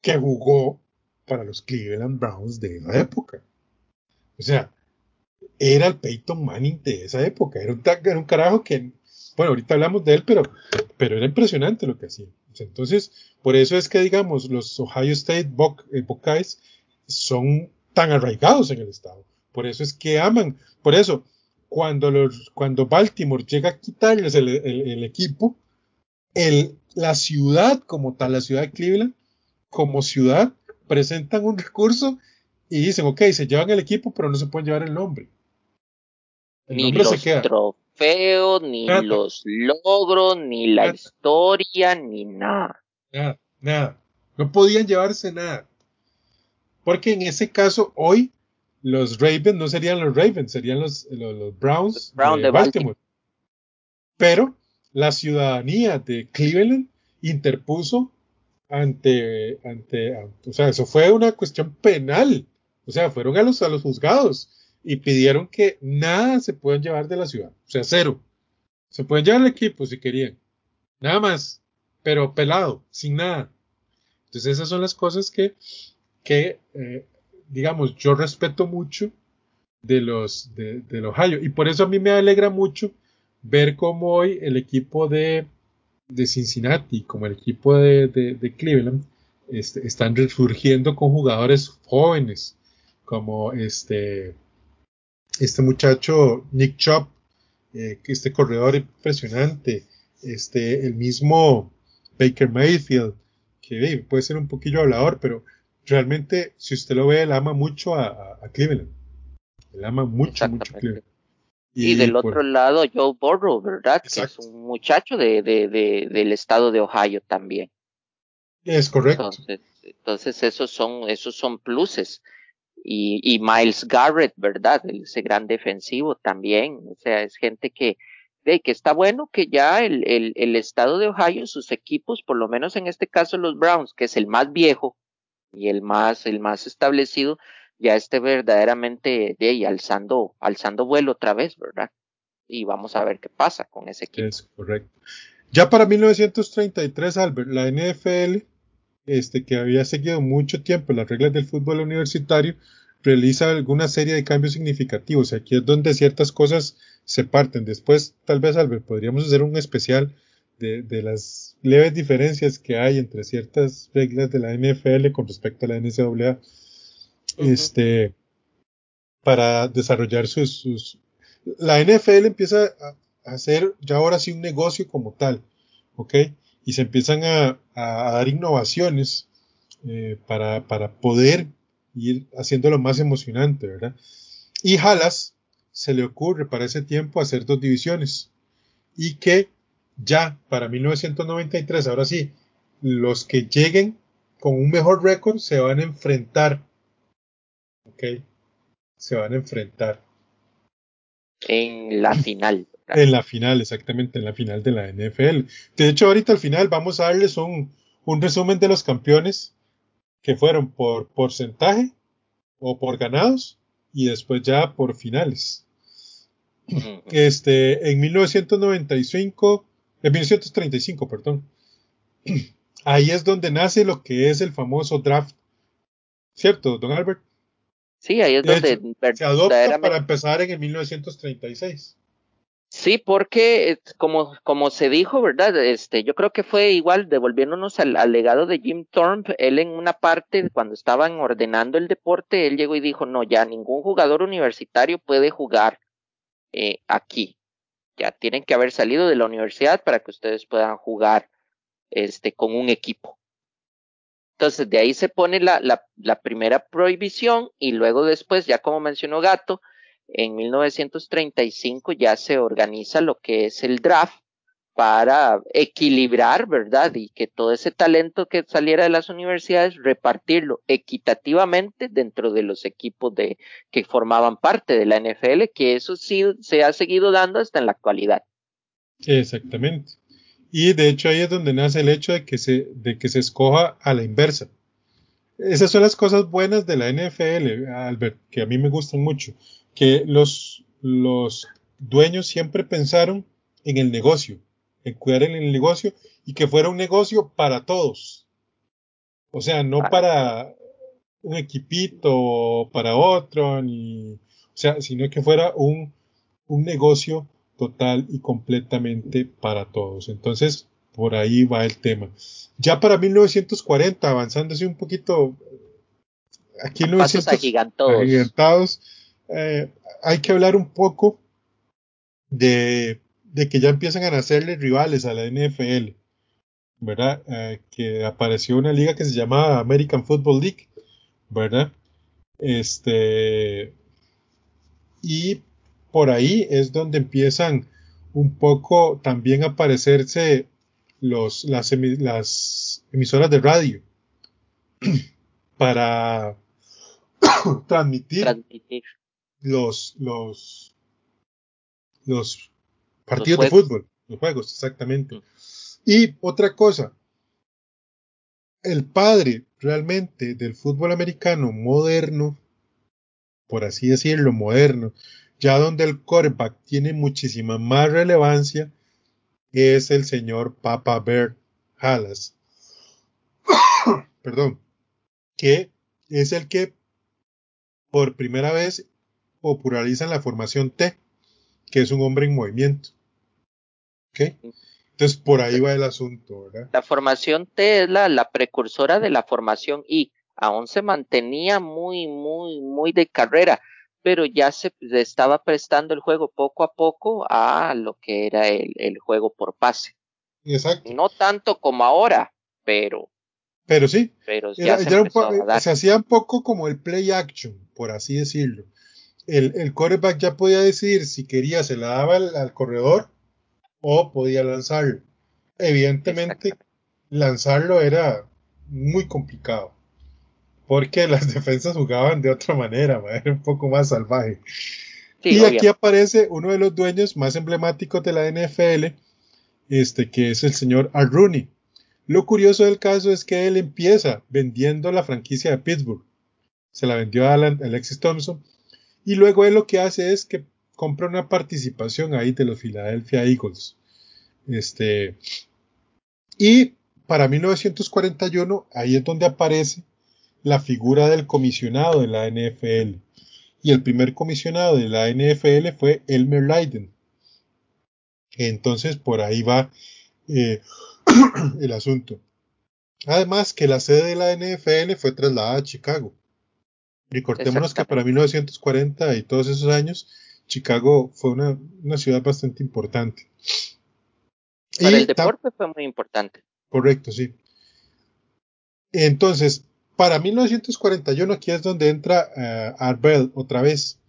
que jugó para los Cleveland Browns de esa época. O sea, era el Peyton Manning de esa época, era un, era un carajo que, bueno, ahorita hablamos de él, pero, pero era impresionante lo que hacía. Entonces, por eso es que, digamos, los Ohio State eh, Buckeyes son tan arraigados en el estado. Por eso es que aman. Por eso, cuando, los, cuando Baltimore llega a quitarles el, el, equipo, el, la ciudad como tal, la ciudad de Cleveland, como ciudad, presentan un recurso y dicen, ok, se llevan el equipo, pero no se pueden llevar el nombre. El ni nombre los se queda. trofeos, ni los logros, ni la historia, ni nada. Nada, nada. No podían llevarse nada. Porque en ese caso, hoy los Ravens no serían los Ravens, serían los, los, Browns de, Baltimore. Pero la ciudadanía de Cleveland interpuso ante, ante, o sea, eso fue una cuestión penal. O sea, fueron a los, a los juzgados y pidieron que nada se puedan llevar de la ciudad. O sea, cero. Se pueden llevar el equipo si querían. Nada más. Pero pelado, sin nada. Entonces esas son las cosas que que, eh, digamos, yo respeto mucho de los de, del Ohio. Y por eso a mí me alegra mucho ver cómo hoy el equipo de, de Cincinnati, como el equipo de, de, Cleveland, este, están resurgiendo con jugadores jóvenes, como este, este muchacho Nick Chop, eh, este corredor impresionante, este, el mismo Baker Mayfield, que puede ser un poquillo hablador, pero realmente, si usted lo ve, él ama mucho a, Cleveland. Él ama mucho, mucho Cleveland. Y, del otro lado, Joe Burrow, ¿verdad? Que es un muchacho de, de, del estado de Ohio también. Es correcto. Entonces, esos son, esos son pluses. Y, y Miles Garrett, ¿verdad? Ese gran defensivo también. O sea, es gente que, de que está bueno que ya el, el, el estado de Ohio, sus equipos, por lo menos en este caso los Browns, que es el más viejo, y el más, el más establecido, ya esté verdaderamente de ahí alzando, alzando vuelo otra vez, ¿verdad? Y vamos a ver qué pasa con ese equipo. Es correcto. Ya para 1933, Albert, la NFL, este, que había seguido mucho tiempo las reglas del fútbol universitario, realiza alguna serie de cambios significativos. Aquí es donde ciertas cosas se parten. Después, tal vez, Albert, podríamos hacer un especial de, de las leves diferencias que hay entre ciertas reglas de la NFL con respecto a la NCAA, este, para desarrollar sus, La NFL empieza a, hacer ya ahora sí un negocio como tal, ¿ok? Y se empiezan a, dar innovaciones eh, para, para poder ir haciéndolo más emocionante, ¿verdad? Y Halas se le ocurre para ese tiempo hacer dos divisiones y que ya para 1993, ahora sí, los que lleguen con un mejor récord se van a enfrentar. ¿Ok? Se van a enfrentar. En la final. En la final, exactamente, en la final de la NFL. De hecho, ahorita al final vamos a darles un, un resumen de los campeones que fueron por porcentaje o por ganados y después ya por finales. Este, en 1995 en 1935, perdón. Ahí es donde nace lo que es el famoso draft. ¿Cierto, don Albert? Sí, ahí es donde se adopta para empezar en el 1936. Sí, porque como, como se dijo, ¿verdad? Este, yo creo que fue igual, devolviéndonos al, al, legado de Jim Thorpe, él en una parte, cuando estaban ordenando el deporte, él llegó y dijo, no, ya ningún jugador universitario puede jugar eh, aquí. Ya tienen que haber salido de la universidad para que ustedes puedan jugar este, con un equipo. Entonces, de ahí se pone la, la, la primera prohibición y luego después, ya como mencionó Gato, en 1935 ya se organiza lo que es el draft para equilibrar, ¿verdad? Y que todo ese talento que saliera de las universidades, repartirlo equitativamente dentro de los equipos de, que formaban parte de la NFL, que eso sí se ha seguido dando hasta en la actualidad. Exactamente. Y de hecho ahí es donde nace el hecho de que se, de que se escoja a la inversa. Esas son las cosas buenas de la NFL, Albert, que a mí me gustan mucho que los, los dueños siempre pensaron en el negocio, en cuidar en el negocio y que fuera un negocio para todos. O sea, no para un equipito o para otro, ni, o sea, sino que fuera un, un negocio total y completamente para todos. Entonces, por ahí va el tema. Ya para 1940, avanzándose un poquito, aquí en 1940, agigantados, eh, hay que hablar un poco de, de, que ya empiezan a nacerle rivales a la NFL, ¿verdad? Eh, que apareció una liga que se llamaba American Football League, ¿verdad? Este, y por ahí es donde empiezan un poco también a aparecerse los, las, las emisoras de radio para transmitir, transmitir, los, los, los partidos de fútbol, los juegos, exactamente. Y otra cosa, el padre realmente del fútbol americano moderno, por así decirlo, moderno, ya donde el quarterback tiene muchísima más relevancia, es el señor Papa Bear Halas. Perdón. Que es el que por primera vez popularizan la formación T, que es un hombre en movimiento. ¿Ok? Entonces por ahí va el asunto, ¿verdad? La formación T es la, la precursora de la formación I. Aún se mantenía muy, muy, muy de carrera, pero ya se estaba prestando el juego poco a poco a lo que era el, el juego por pase. Exacto. No tanto como ahora, pero. Pero sí. Pero ya se, se hacía un poco como el play action, por así decirlo el, el quarterback ya podía decidir si quería se la daba al, corredor o podía lanzarlo. Evidentemente, lanzarlo era muy complicado porque las defensas jugaban de otra manera, era un poco más salvaje. y aquí aparece uno de los dueños más emblemáticos de la NFL, este que es el señor Al Rooney. Lo curioso del caso es que él empieza vendiendo la franquicia de Pittsburgh. Se la vendió a Alexis Thompson y luego él lo que hace es que compra una participación ahí de los Philadelphia Eagles. Este, y para 1941, ahí es donde aparece la figura del comisionado de la NFL. Y el primer comisionado de la NFL fue Elmer Leiden. Entonces, por ahí va eh, el asunto. Además, que la sede de la NFL fue trasladada a Chicago. Recordémonos que para 1940 y todos esos años, Chicago fue una, una ciudad bastante importante. Para el deporte fue muy importante. Correcto, sí. Entonces, para 1941 aquí es donde entra uh, Art Bell otra vez.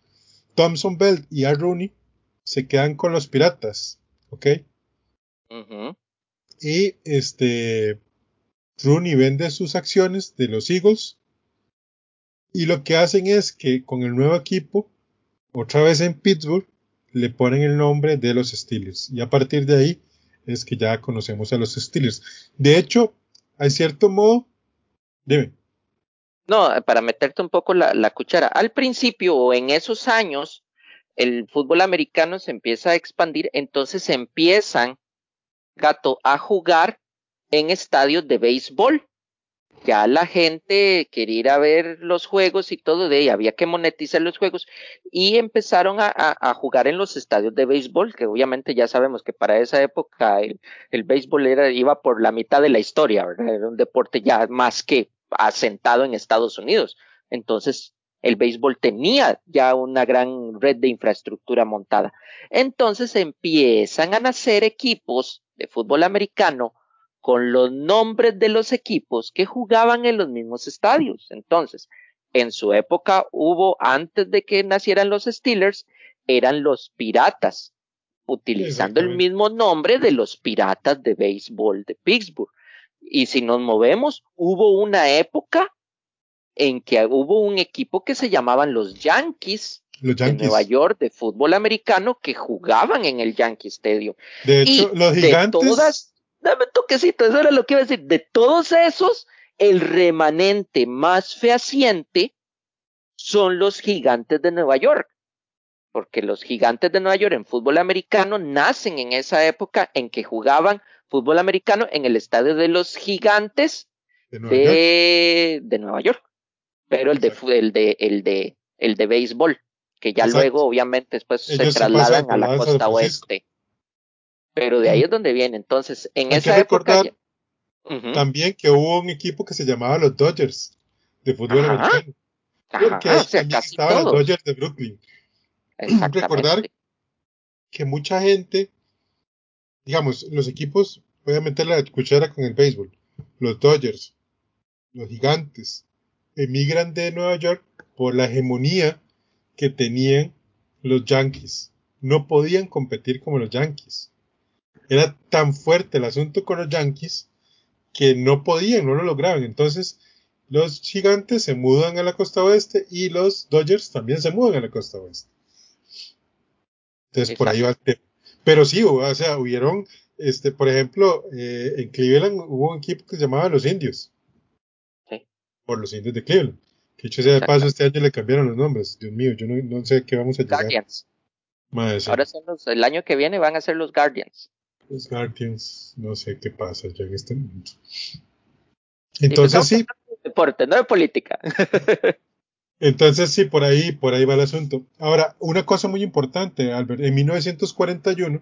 Thompson Bell y Art Rooney se quedan con los piratas, ¿ok? Y este Rooney vende sus acciones de los Eagles y lo que hacen es que con el nuevo equipo, otra vez en Pittsburgh, le ponen el nombre de los Steelers. Y a partir de ahí es que ya conocemos a los Steelers. De hecho, hay cierto modo, dime. No, para meterte un poco la, cuchara. Al principio o en esos años, el fútbol americano se empieza a expandir, entonces empiezan, gato, a jugar en estadios de béisbol ya la gente quería ir a ver los juegos y todo de ahí, había que monetizar los juegos y empezaron a, jugar en los estadios de béisbol, que obviamente ya sabemos que para esa época el, béisbol era, iba por la mitad de la historia. Era un deporte ya más que asentado en Estados Unidos. Entonces, el béisbol tenía ya una gran red de infraestructura montada. Entonces empiezan a nacer equipos de fútbol americano con los nombres de los equipos que jugaban en los mismos estadios. Entonces, en su época hubo, antes de que nacieran los Steelers, eran los Piratas, utilizando el mismo nombre de los Piratas de béisbol de Pittsburgh. Y si nos movemos, hubo una época en que hubo un equipo que se llamaban los Yankees, de Nueva York de fútbol americano que jugaban en el Yankee Stadium. De hecho, los gigantes dame toquecito, eso era lo que iba a decir. De todos esos, el remanente más fehaciente son los gigantes de Nueva York. Porque los gigantes de Nueva York en fútbol americano nacen en esa época en que jugaban fútbol americano en el estadio de los gigantes de Nueva, York. Pero el de, el de, el de, el de béisbol, que ya luego obviamente después se trasladan a la costa oeste. Pero de ahí es donde viene. Entonces, en esa época. También que hubo un equipo que se llamaba los Dodgers de fútbol americano. Porque o sea, estaban los Dodgers de Brooklyn. Recordar que mucha gente, digamos, los equipos, voy a meter la cuchara con el béisbol, los Dodgers, los gigantes, emigran de Nueva York por la hegemonía que tenían los Yankees. No podían competir como los Yankees. Era tan fuerte el asunto con los Yankees que no podían, no lo lograban. Entonces, los gigantes se mudan a la costa oeste y los Dodgers también se mudan a la costa oeste. Entonces, por ahí va el tema. Pero sí, o sea, hubieron, este, por ejemplo, eh, en Cleveland hubo un equipo que se llamaba Los Indios. Sí. Por los Indios de Cleveland. Que hecho sea de paso, este año le cambiaron los nombres. Dios mío, yo no, sé qué vamos a llegar. Guardians. Ahora son los, el año que viene van a ser los Guardians. Los Guardians, no sé qué pasa ya en este momento. Entonces sí. Deporte, no de política. Entonces sí, por ahí, por ahí va el asunto. Ahora, una cosa muy importante, Albert, en 1941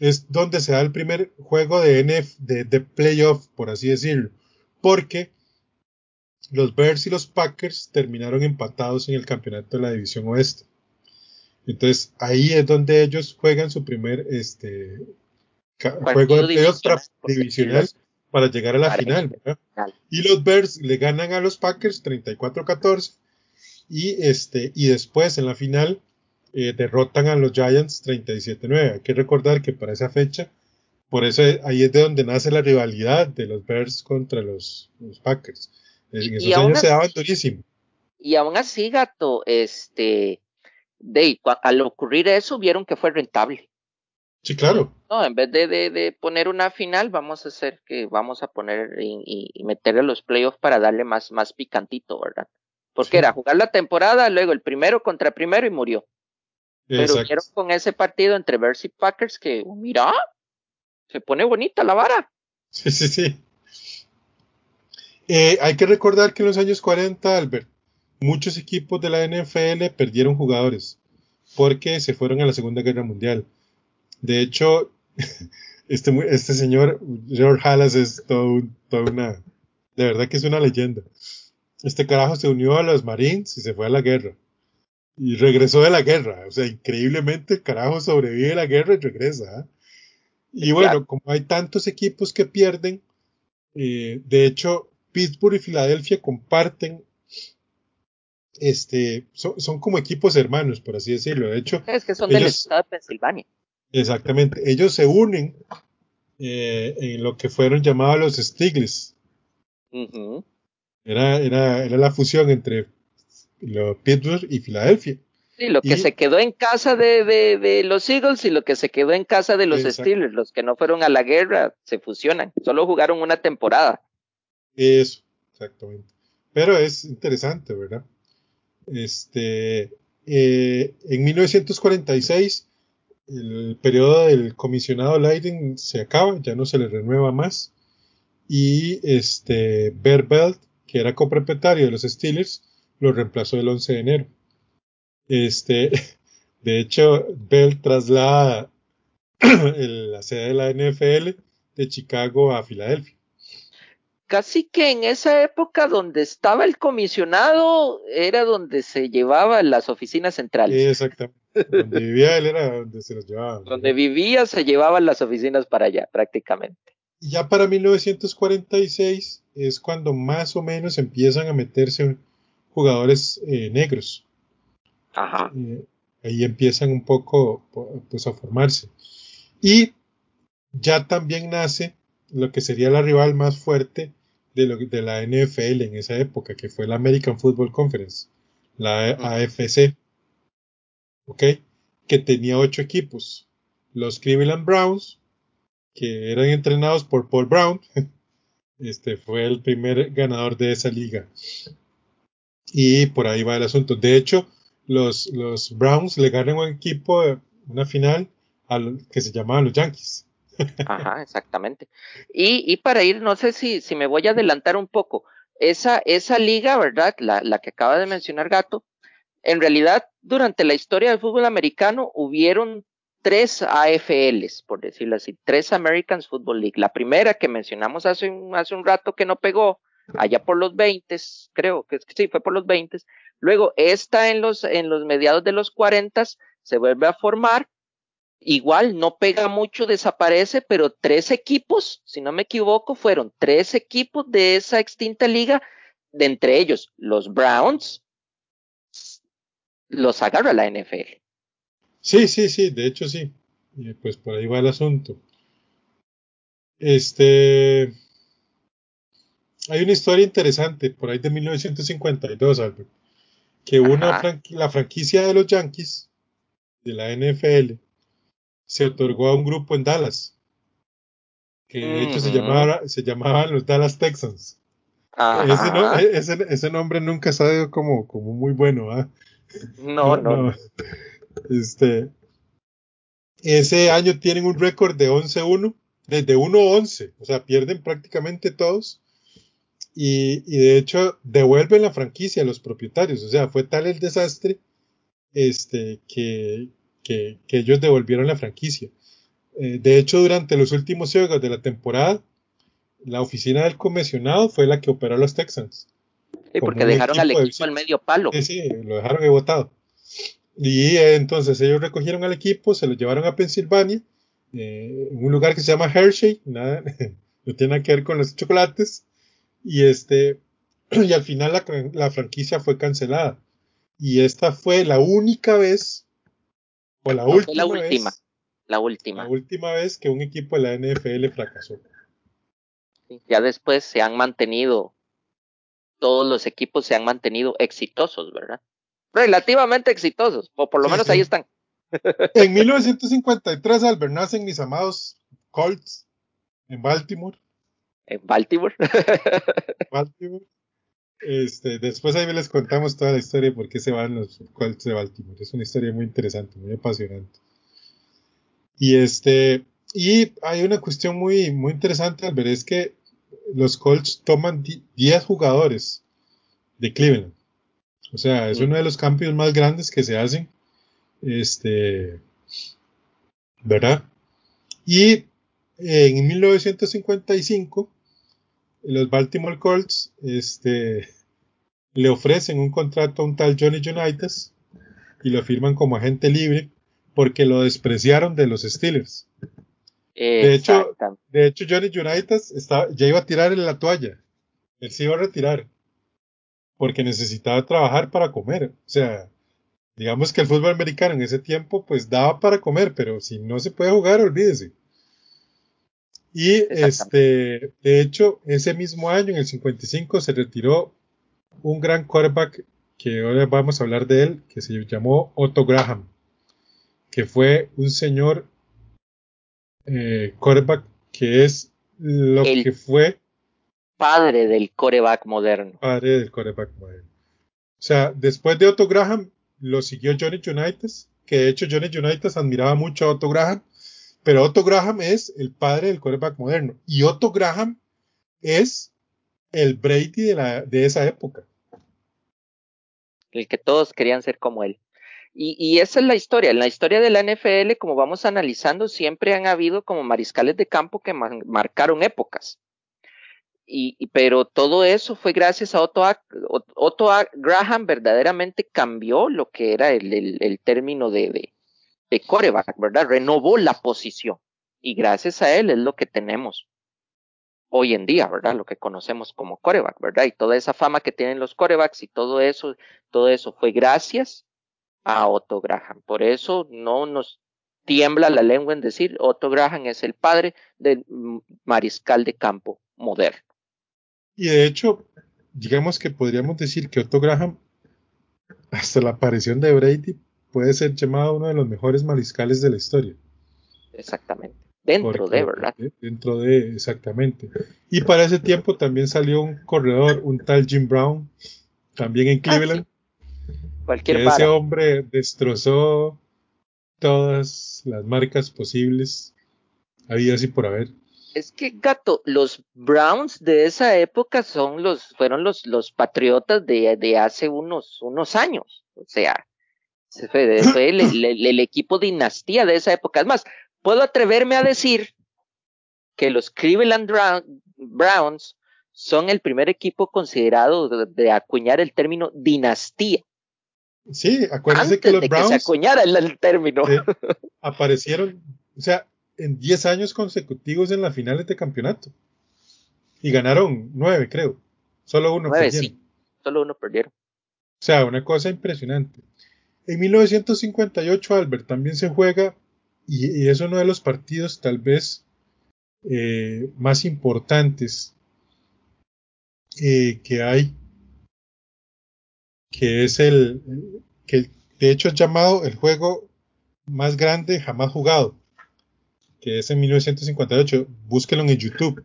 es donde se da el primer juego de NF, de, de playoff, por así decirlo, porque los Bears y los Packers terminaron empatados en el campeonato de la División Oeste. Entonces ahí es donde ellos juegan su primer este, juego de otra divisional para llegar a la final. Y los Bears le ganan a los Packers 34-14 y, este, y después en la final eh, derrotan a los Giants 37-9. Hay que recordar que para esa fecha, por eso ahí es de donde nace la rivalidad de los Bears contra los, Packers. En esos años se daban durísimo. Y aún así, gato, este, de, al ocurrir eso, vieron que fue rentable. Sí, claro. No, en vez de, de, poner una final, vamos a hacer que vamos a poner y, y meterle los playoffs para darle más, más picantito, ¿verdad? Porque era jugar la temporada, luego el primero contra primero y murió. Pero quiero con ese partido entre Bears y Packers que, oh, mira, se pone bonita la vara. Sí, sí, sí. Eh, hay que recordar que en los años 40, Albert, muchos equipos de la NFL perdieron jugadores porque se fueron a la Segunda Guerra Mundial. De hecho, este, este señor, George Halas, es todo, una. De verdad que es una leyenda. Este carajo se unió a los Marines y se fue a la guerra. Y regresó de la guerra. O sea, increíblemente el carajo sobrevive a la guerra y regresa. ¿ah? Y bueno, como hay tantos equipos que pierden, eh, de hecho, Pittsburgh y Filadelfia comparten este, son, como equipos hermanos, por así decirlo. De hecho, es que son del estado de Pensilvania. Exactamente. Ellos se unen eh, en lo que fueron llamados los Stiglitz. era, era, era la fusión entre los Pittsburgh y Filadelfia. Sí, lo que se quedó en casa de, de, los Eagles y lo que se quedó en casa de los Steelers, los que no fueron a la guerra, se fusionan. Solo jugaron una temporada. Eso, exactamente. Pero es interesante, ¿verdad? Este, eh, en 1946 el periodo del comisionado Leiden se acaba, ya no se le renueva más. y este Bert Belt, que era copropietario de los Steelers, lo reemplazó el 11 de enero. Este, de hecho, Belt traslada la sede de la NFL de Chicago a Filadelfia. Casi que en esa época donde estaba el comisionado era donde se llevaban las oficinas centrales. Exactamente. Donde vivía él era donde se los llevaban. Donde vivía se llevaban las oficinas para allá, prácticamente. Y ya para 1946 es cuando más o menos empiezan a meterse jugadores eh, negros. Ajá. Eh, ahí empiezan un poco pues, a formarse. Y ya también nace lo que sería la rival más fuerte de, lo, de la NFL en esa época, que fue la American Football Conference, la AFC, ¿ok? Que tenía ocho equipos. Los Cleveland Browns, que eran entrenados por Paul Brown, este fue el primer ganador de esa liga. Y por ahí va el asunto. De hecho, los, los Browns le ganan un equipo, una final, al, que se llamaban los Yankees. Ajá, exactamente. Y, y para ir, no sé si, si me voy a adelantar un poco, esa, esa liga, ¿verdad? La, la que acaba de mencionar Gato, en realidad, durante la historia del fútbol americano hubieron tres AFLs, por decirlo así, tres American Football League. La primera que mencionamos hace un, hace un rato que no pegó, allá por los 20, creo que sí, fue por los 20. Luego, esta en los, en los mediados de los 40 se vuelve a formar igual no pega mucho, desaparece, pero tres equipos, si no me equivoco, fueron tres equipos de esa extinta liga, de entre ellos los Browns, los agarra la NFL. Sí, sí, sí, de hecho sí. Pues por ahí va el asunto. Este. Hay una historia interesante por ahí de 1952, Albert, que una la franquicia de los Yankees, de la NFL, se otorgó a un grupo en Dallas, que de hecho se, llamaba, se llamaban los Dallas Texans. E, ese, ese, nombre nunca ha sido como, como muy bueno. ¿ah? No, no, Este, ese año tienen un récord de 11-1, desde 1-11, o sea, pierden prácticamente todos. Y, y, de hecho devuelven la franquicia a los propietarios. O sea, fue tal el desastre este, que, que, ellos devolvieron la franquicia. Eh, de hecho, durante los últimos juegos de la temporada, la oficina del comisionado fue la que operó a los Texans. Sí, porque dejaron al equipo al medio palo. Sí, sí, lo dejaron votado. Y eh, entonces ellos recogieron al equipo, se lo llevaron a Pensilvania, eh, en un lugar que se llama Hershey, nada, no tiene nada que ver con los chocolates, y este, y al final la, la franquicia fue cancelada. Y esta fue la única vez o la, última la última. Vez, la última. La última vez que un equipo de la NFL fracasó. ya después se han mantenido, todos los equipos se han mantenido exitosos, ¿verdad? Relativamente exitosos, o por lo menos ahí están. En 1953, Albert, nacen mis amados Colts en Baltimore. En Baltimore. Baltimore. Este, después ahí les contamos toda la historia de por qué se van los Colts de Baltimore. Es una historia muy interesante, muy apasionante. Y este, y hay una cuestión muy, muy interesante al ver, es que los Colts toman 10 jugadores de Cleveland. O sea, es uno de los cambios más grandes que se hacen. Este, ¿verdad? Y en 1955 los Baltimore Colts este, le ofrecen un contrato a un tal Johnny Unitas y lo firman como agente libre porque lo despreciaron de los Steelers. De hecho, de hecho, Johnny Unitas ya iba a tirar en la toalla. Él se iba a retirar porque necesitaba trabajar para comer. O sea, digamos que el fútbol americano en ese tiempo pues daba para comer, pero si no se puede jugar, olvídese. Y este, de hecho, ese mismo año, en el 55, se retiró un gran quarterback que ahora vamos a hablar de él, que se llamó Otto Graham, que fue un señor eh, quarterback que es lo que fue padre del coreback moderno. Padre del coreback moderno. O sea, después de Otto Graham lo siguió Johnny Unitas, que de hecho Johnny Unitas admiraba mucho a Otto Graham pero Otto Graham es el padre del quarterback moderno. Y Otto Graham es el Brady de, la, de esa época. El que todos querían ser como él. Y, y, esa es la historia. En la historia de la NFL, como vamos analizando, siempre han habido como mariscales de campo que marcaron épocas. Y, pero todo eso fue gracias a Otto, a, Otto a Graham, verdaderamente cambió lo que era el término de, de, de, coreback, ¿verdad? Renovó la posición. Y gracias a él es lo que tenemos hoy en día, ¿verdad? Lo que conocemos como coreback, ¿verdad? Y toda esa fama que tienen los corebacks y todo eso, todo eso fue gracias a Otto Graham. Por eso no nos tiembla la lengua en decir Otto Graham es el padre del mariscal de campo moderno. Y de hecho, digamos que podríamos decir que Otto Graham, hasta la aparición de Brady, puede ser llamado uno de los mejores mariscales de la historia. Exactamente. Dentro Porque, de, ¿verdad? Dentro de, exactamente. Y para ese tiempo también salió un corredor, un tal Jim Brown, también en Cleveland. Sí. Cualquier que ese hombre destrozó todas las marcas posibles, había así por haber. Es que, gato, los Browns de esa época son los, fueron los, los patriotas de, de hace unos, unos años. O sea, fue, fue el, el, el, equipo dinastía de esa época. Es más, puedo atreverme a decir que los Cleveland Browns son el primer equipo considerado de, de acuñar el término dinastía. Sí, acuérdense que los de Browns. Que se acuñara el, el término. Eh, aparecieron, o sea, en 10 años consecutivos en las finales de campeonato. Y ganaron 9, creo. Solo uno 9, perdieron. Sí. Solo uno perdieron. O sea, una cosa impresionante. En 1958, Albert, también se juega, y, y es uno de los partidos tal vez eh, más importantes eh, que hay, que es el, que de hecho es llamado el juego más grande jamás jugado que es en 1958, búsquelo en YouTube.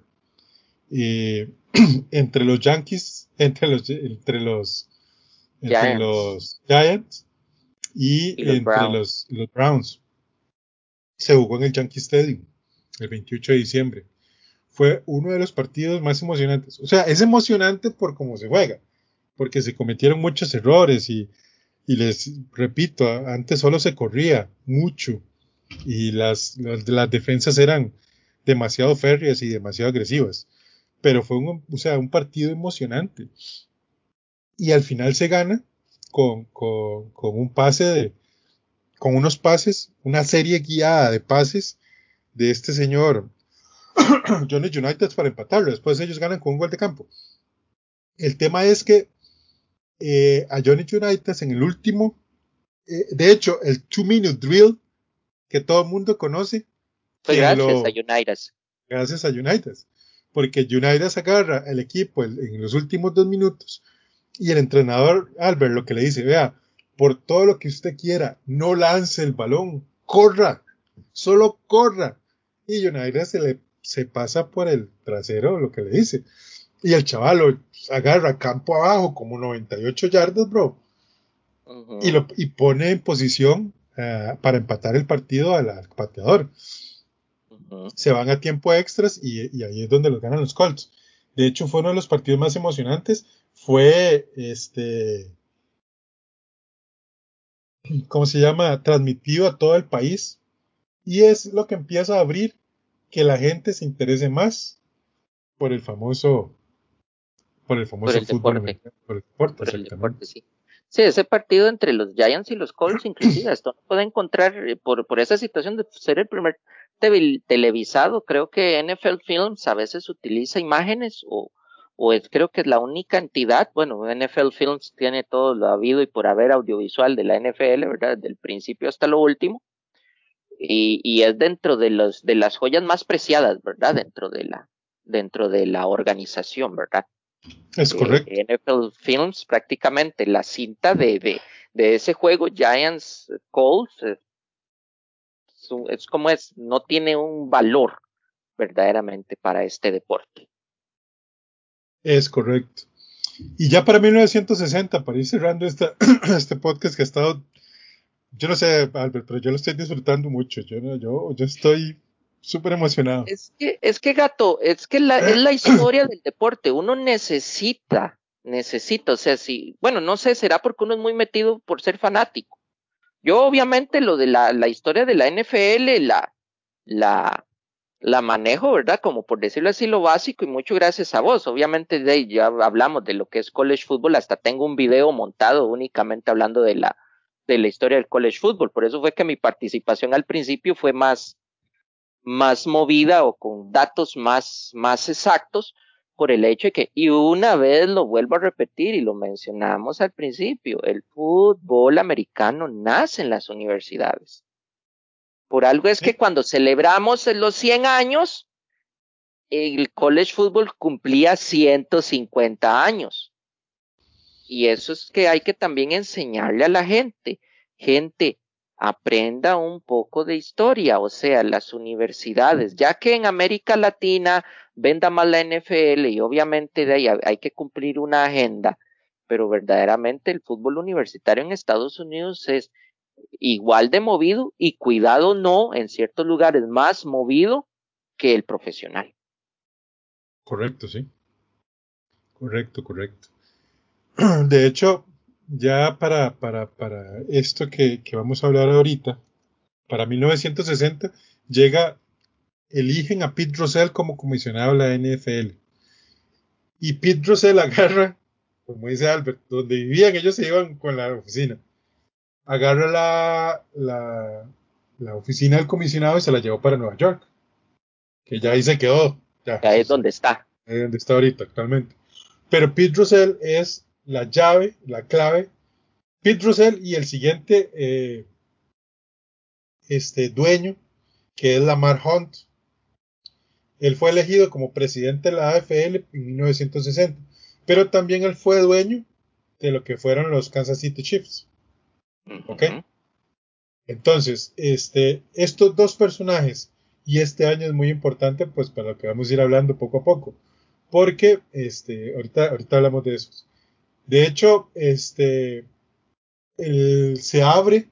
Eh, entre los Yankees, entre los, entre los, entre Giants. los Giants y, y los entre Browns. Los, los, Browns. Se jugó en el Yankee Stadium el 28 de diciembre. Fue uno de los partidos más emocionantes. O sea, es emocionante por cómo se juega, porque se cometieron muchos errores y, y les repito, antes solo se corría mucho y las, las, defensas eran demasiado férreas y demasiado agresivas. Pero fue un, o sea, un partido emocionante. Y al final se gana con, con, con un pase de, con unos pases, una serie guiada de pases de este señor Johnny United para empatarlo. Después ellos ganan con un gol de campo. El tema es que eh, a Johnny United en el último, eh, de hecho, el two minute drill que todo el mundo conoce. Fue gracias lo, a United. Gracias a United. Porque United agarra el equipo en, en los últimos dos minutos y el entrenador Albert lo que le dice, vea, por todo lo que usted quiera, no lance el balón, corra, solo corra. Y United se le se pasa por el trasero lo que le dice. Y el chaval lo agarra campo abajo como 98 yardas, bro. Uh -huh. y, lo, y pone en posición uh, para empatar el partido al, al pateador. Uh -huh. Se van a tiempo extras y, y, ahí es donde los ganan los Colts. De hecho, fue uno de los partidos más emocionantes. Fue este. ¿Cómo se llama? Transmitido a todo el país. Y es lo que empieza a abrir que la gente se interese más por el famoso. Por el famoso por el fútbol. Deporte. Por el deporte, por el deporte sí. Sí, ese partido entre los Giants y los Colts, inclusive, esto no puede encontrar eh, por, por esa situación de ser el primer te televisado. Creo que NFL Films a veces utiliza imágenes o, o es, creo que es la única entidad. Bueno, NFL Films tiene todo lo habido y por haber audiovisual de la NFL, ¿verdad? Desde el principio hasta lo último. Y, y es dentro de los, de las joyas más preciadas, ¿verdad? Dentro de la, dentro de la organización, ¿verdad? Es correcto. Eh, NFL Films, prácticamente la cinta de, de, de ese juego, Giants Colts, eh, es, es, como es, no tiene un valor verdaderamente para este deporte. Es correcto. Y ya para 1960, para ir cerrando esta, este podcast que ha estado, yo no sé, Albert, pero yo lo estoy disfrutando mucho. Yo, yo, yo estoy súper emocionado. Es que, es que gato, es que la, es la historia del deporte. Uno necesita, necesita, o sea, si, bueno, no sé, será porque uno es muy metido por ser fanático. Yo, obviamente, lo de la, la historia de la NFL, la, la, la manejo, ¿verdad? Como por decirlo así, lo básico y mucho gracias a vos. Obviamente, de, ya hablamos de lo que es college football, hasta tengo un video montado únicamente hablando de la, de la historia del college football. Por eso fue que mi participación al principio fue más, más movida o con datos más, más exactos por el hecho de que, y una vez lo vuelvo a repetir y lo mencionamos al principio, el fútbol americano nace en las universidades. Por algo es que cuando celebramos los 100 años, el college football cumplía 150 años. Y eso es que hay que también enseñarle a la gente. Gente, aprenda un poco de historia, o sea, las universidades, ya que en América Latina venda más la NFL y obviamente de ahí hay que cumplir una agenda, pero verdaderamente el fútbol universitario en Estados Unidos es igual de movido y cuidado no, en ciertos lugares más movido que el profesional. Correcto, sí. Correcto, correcto. De hecho, ya para, para, para esto que, que, vamos a hablar ahorita, para 1960 llega, eligen a Pete Rosell como comisionado de la NFL. Y Pete Rosell agarra, como dice Albert, donde vivían, ellos se iban con la oficina. Agarra la, la, la oficina del comisionado y se la llevó para Nueva York. Que ya ahí se quedó. Ya, ya es donde está. Es donde está ahorita actualmente. Pero Pete Rosell es la llave, la clave, Pete Russell y el siguiente eh, este, dueño, que es Lamar Hunt. Él fue elegido como presidente de la AFL en 1960, pero también él fue dueño de lo que fueron los Kansas City Chiefs. ¿Ok? Entonces, este, estos dos personajes, y este año es muy importante, pues para lo que vamos a ir hablando poco a poco, porque este, ahorita, ahorita hablamos de esos. De hecho, este, se abre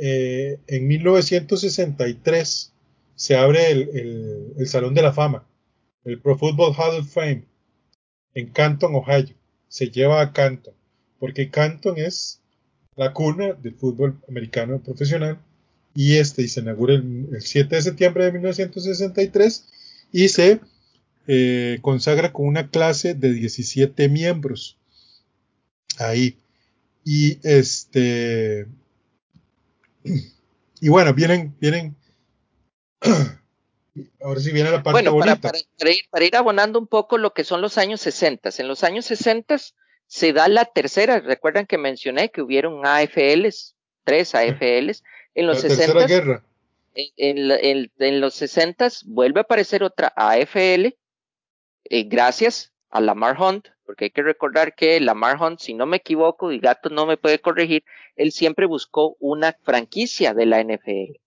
eh, en 1963, se abre el, el, Salón de la Fama, el Pro Football Hall of Fame, en Canton, Ohio. Se lleva a Canton, porque Canton es la cuna del fútbol americano profesional y este se inaugura el, el 7 de septiembre de 1963 y se eh, consagra con una clase de 17 miembros ahí. Y este. Y bueno, vienen, vienen. Ahora sí viene la parte bueno, bonita. Para, para, ir, para, ir, abonando un poco lo que son los años 60. En los años 60 se da la tercera. Recuerdan que mencioné que hubieron AFLs, tres AFLs. En los la 60 guerra. En, en, en, en, los 60 vuelve a aparecer otra AFL, eh, gracias a Lamar Hunt, porque hay que recordar que Lamar Hunt, si no me equivoco, y Gato no me puede corregir, él siempre buscó una franquicia de la NFL.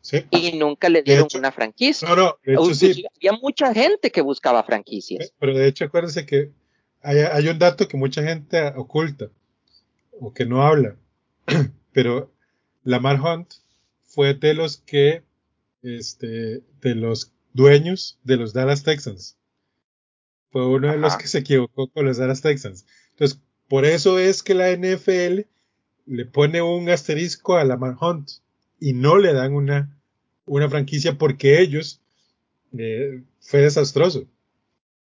Sí. Y nunca le dieron hecho, una franquicia. No, no, de hecho, sí. Había mucha gente que buscaba franquicias. Pero de hecho, acuérdense que hay, hay un dato que mucha gente oculta o que no habla. Pero Lamar Hunt fue de los que, este, de los dueños de los Dallas Texans fue uno de los que se equivocó con los Dallas Texans. Entonces, por eso es que la NFL le pone un asterisco a Lamar Hunt y no le dan una, una franquicia porque ellos eh, fue desastroso.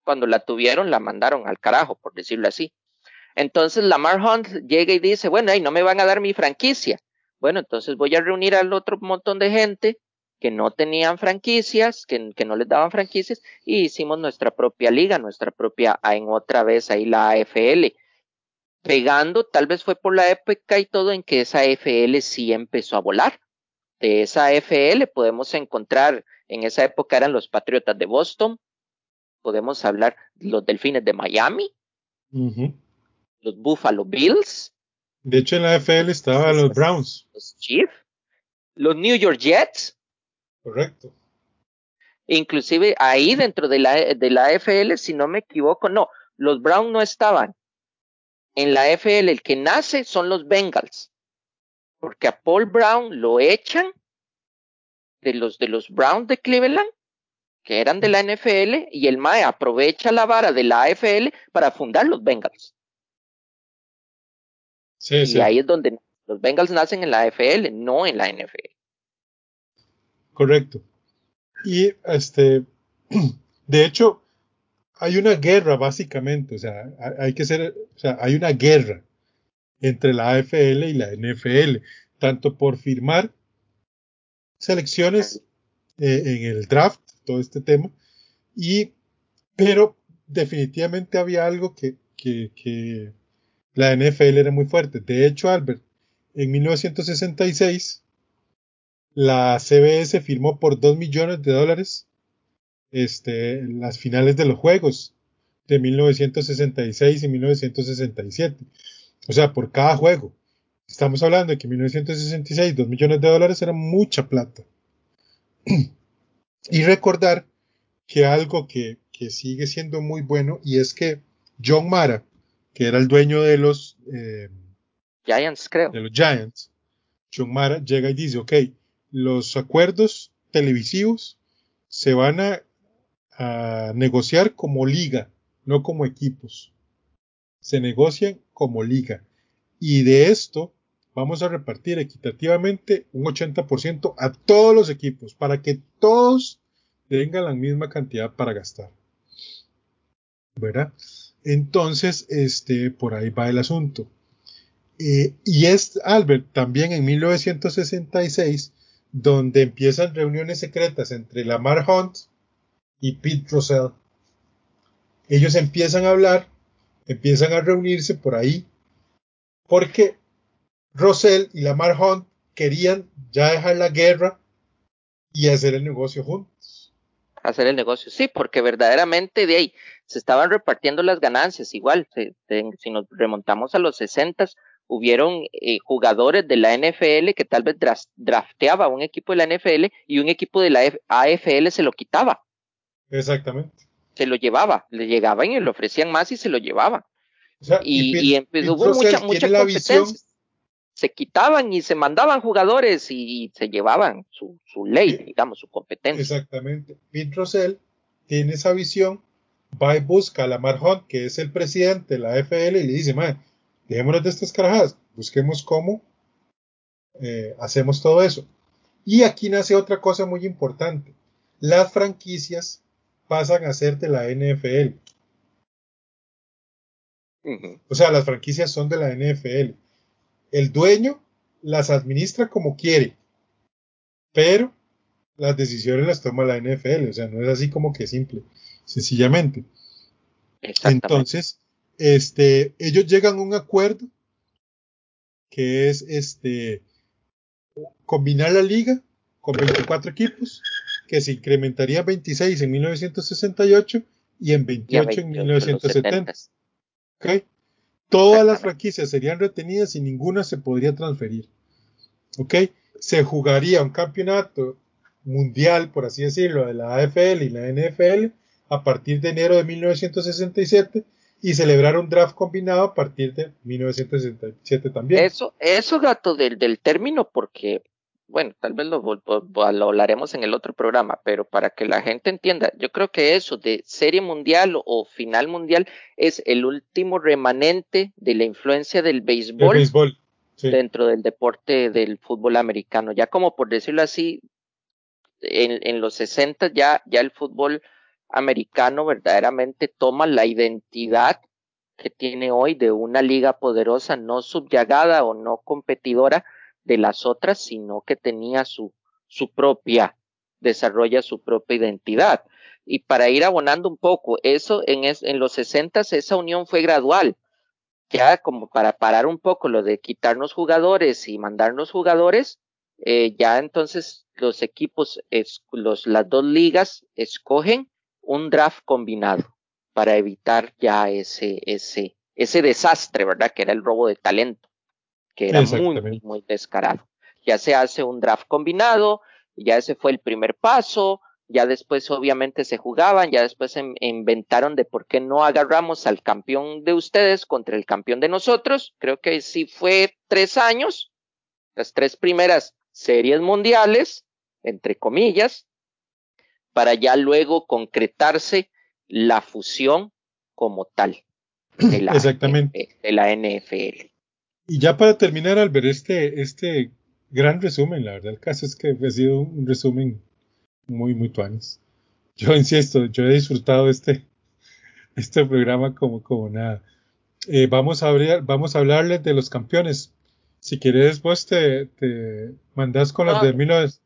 Cuando la tuvieron, la mandaron al carajo, por decirlo así. Entonces Lamar Hunt llega y dice, bueno, ahí no me van a dar mi franquicia. Bueno, entonces voy a reunir al otro montón de gente que no tenían franquicias, que, que, no les daban franquicias, y hicimos nuestra propia liga, nuestra propia, en otra vez ahí la AFL. Pegando, tal vez fue por la época y todo en que esa AFL sí empezó a volar. De esa AFL podemos encontrar, en esa época eran los Patriotas de Boston, podemos hablar los Delfines de Miami, uh -huh. los Buffalo Bills. De hecho, en la AFL estaban los Browns. Los Chiefs, los New York Jets, Correcto. Inclusive ahí dentro de la, de la AFL, si no me equivoco, no, los Browns no estaban. En la AFL el que nace son los Bengals. Porque a Paul Brown lo echan de los de los Browns de Cleveland que eran de la NFL y el MAE aprovecha la vara de la AFL para fundar los Bengals. Sí, y ahí es donde los Bengals nacen en la AFL, no en la NFL. Correcto. Y este, de hecho, hay una guerra básicamente, o sea, hay que ser, o sea, hay una guerra entre la AFL y la NFL, tanto por firmar selecciones eh, en el draft, todo este tema, y, pero definitivamente había algo que, que, que la NFL era muy fuerte. De hecho, Albert, en 1966, la CBS firmó por 2 millones de dólares este, las finales de los Juegos de 1966 y 1967. O sea, por cada juego. Estamos hablando de que en 1966 2 millones de dólares era mucha plata. y recordar que algo que, que, sigue siendo muy bueno y es que John Mara, que era el dueño de los eh, Giants, creo. De los Giants, John Mara llega y dice, ok, los acuerdos televisivos se van a negociar como liga, no como equipos. Se negocian como liga. Y de esto vamos a repartir equitativamente un 80% a todos los equipos para que todos tengan la misma cantidad para gastar. ¿Verdad? Entonces, este, por ahí va el asunto. Eh, y es Albert también en 1966 donde empiezan reuniones secretas entre Lamar Hunt y Pete Russell. Ellos empiezan a hablar, empiezan a reunirse por ahí, porque Russell y Lamar Hunt querían ya dejar la guerra y hacer el negocio juntos. Hacer el negocio, sí, porque verdaderamente de ahí se estaban repartiendo las ganancias. Igual, si, nos remontamos a los 60, hubieron eh, jugadores de la NFL que tal vez drafteaba un equipo de la NFL y un equipo de la AFL se lo quitaba. Exactamente. Se lo llevaba, le llegaban y le ofrecían más y se lo llevaba. y, hubo mucha, mucha competencia. Se quitaban y se mandaban jugadores y, se llevaban su, su ley, digamos, su competencia. Exactamente. Pete tiene esa visión, va y busca a Lamar Hunt, que es el presidente de la FL, y le dice, man, dejémonos de estas carajadas, busquemos cómo eh, hacemos todo eso. Y aquí nace otra cosa muy importante. Las franquicias pasan a ser de la NFL. O sea, las franquicias son de la NFL. El dueño las administra como quiere, pero las decisiones las toma la NFL. O sea, no es así como que simple, sencillamente. Entonces, este, ellos llegan a un acuerdo que es este combinar la liga con 24 equipos que se incrementaría a 26 en 1968 y en 28, en 1970. ¿Okay? Todas las franquicias serían retenidas y ninguna se podría transferir. ¿Ok? Se jugaría un campeonato mundial, por así decirlo, de la AFL y la NFL a partir de enero de 1967 y celebrar un draft combinado a partir de 1967 también. Eso, eso gato del, del término, porque bueno, tal vez lo, hablaremos en el otro programa, pero para que la gente entienda, yo creo que eso de serie mundial o, final mundial es el último remanente de la influencia del béisbol, dentro del deporte del fútbol americano. Ya como por decirlo así, en, los 60 ya, ya el fútbol americano verdaderamente toma la identidad que tiene hoy de una liga poderosa, no subyagada o no competidora, de las otras, sino que tenía su, su propia, desarrolla su propia identidad. Y para ir abonando un poco, eso en, en los sesentas esa unión fue gradual. Ya como para parar un poco lo de quitarnos jugadores y mandarnos jugadores, eh, ya entonces los equipos, los, las dos ligas escogen un draft combinado para evitar ya ese, ese, ese desastre, ¿verdad? Que era el robo de talento que era muy, muy descarado. Ya se hace un draft combinado, ya ese fue el primer paso, ya después obviamente se jugaban, ya después inventaron de por qué no agarramos al campeón de ustedes contra el campeón de nosotros, creo que sí fue tres años, las tres primeras series mundiales, entre comillas, para ya luego concretarse la fusión como tal de la, Exactamente. De, la NFL. Y ya para terminar, al ver este, este gran resumen, la verdad, el caso es que ha sido un resumen muy, muy tuanis. Yo insisto, yo he disfrutado este, este programa como, como nada. Eh, vamos, a abrir, vamos a hablarles de los campeones. Si quieres, vos te, te mandás con las de 1900.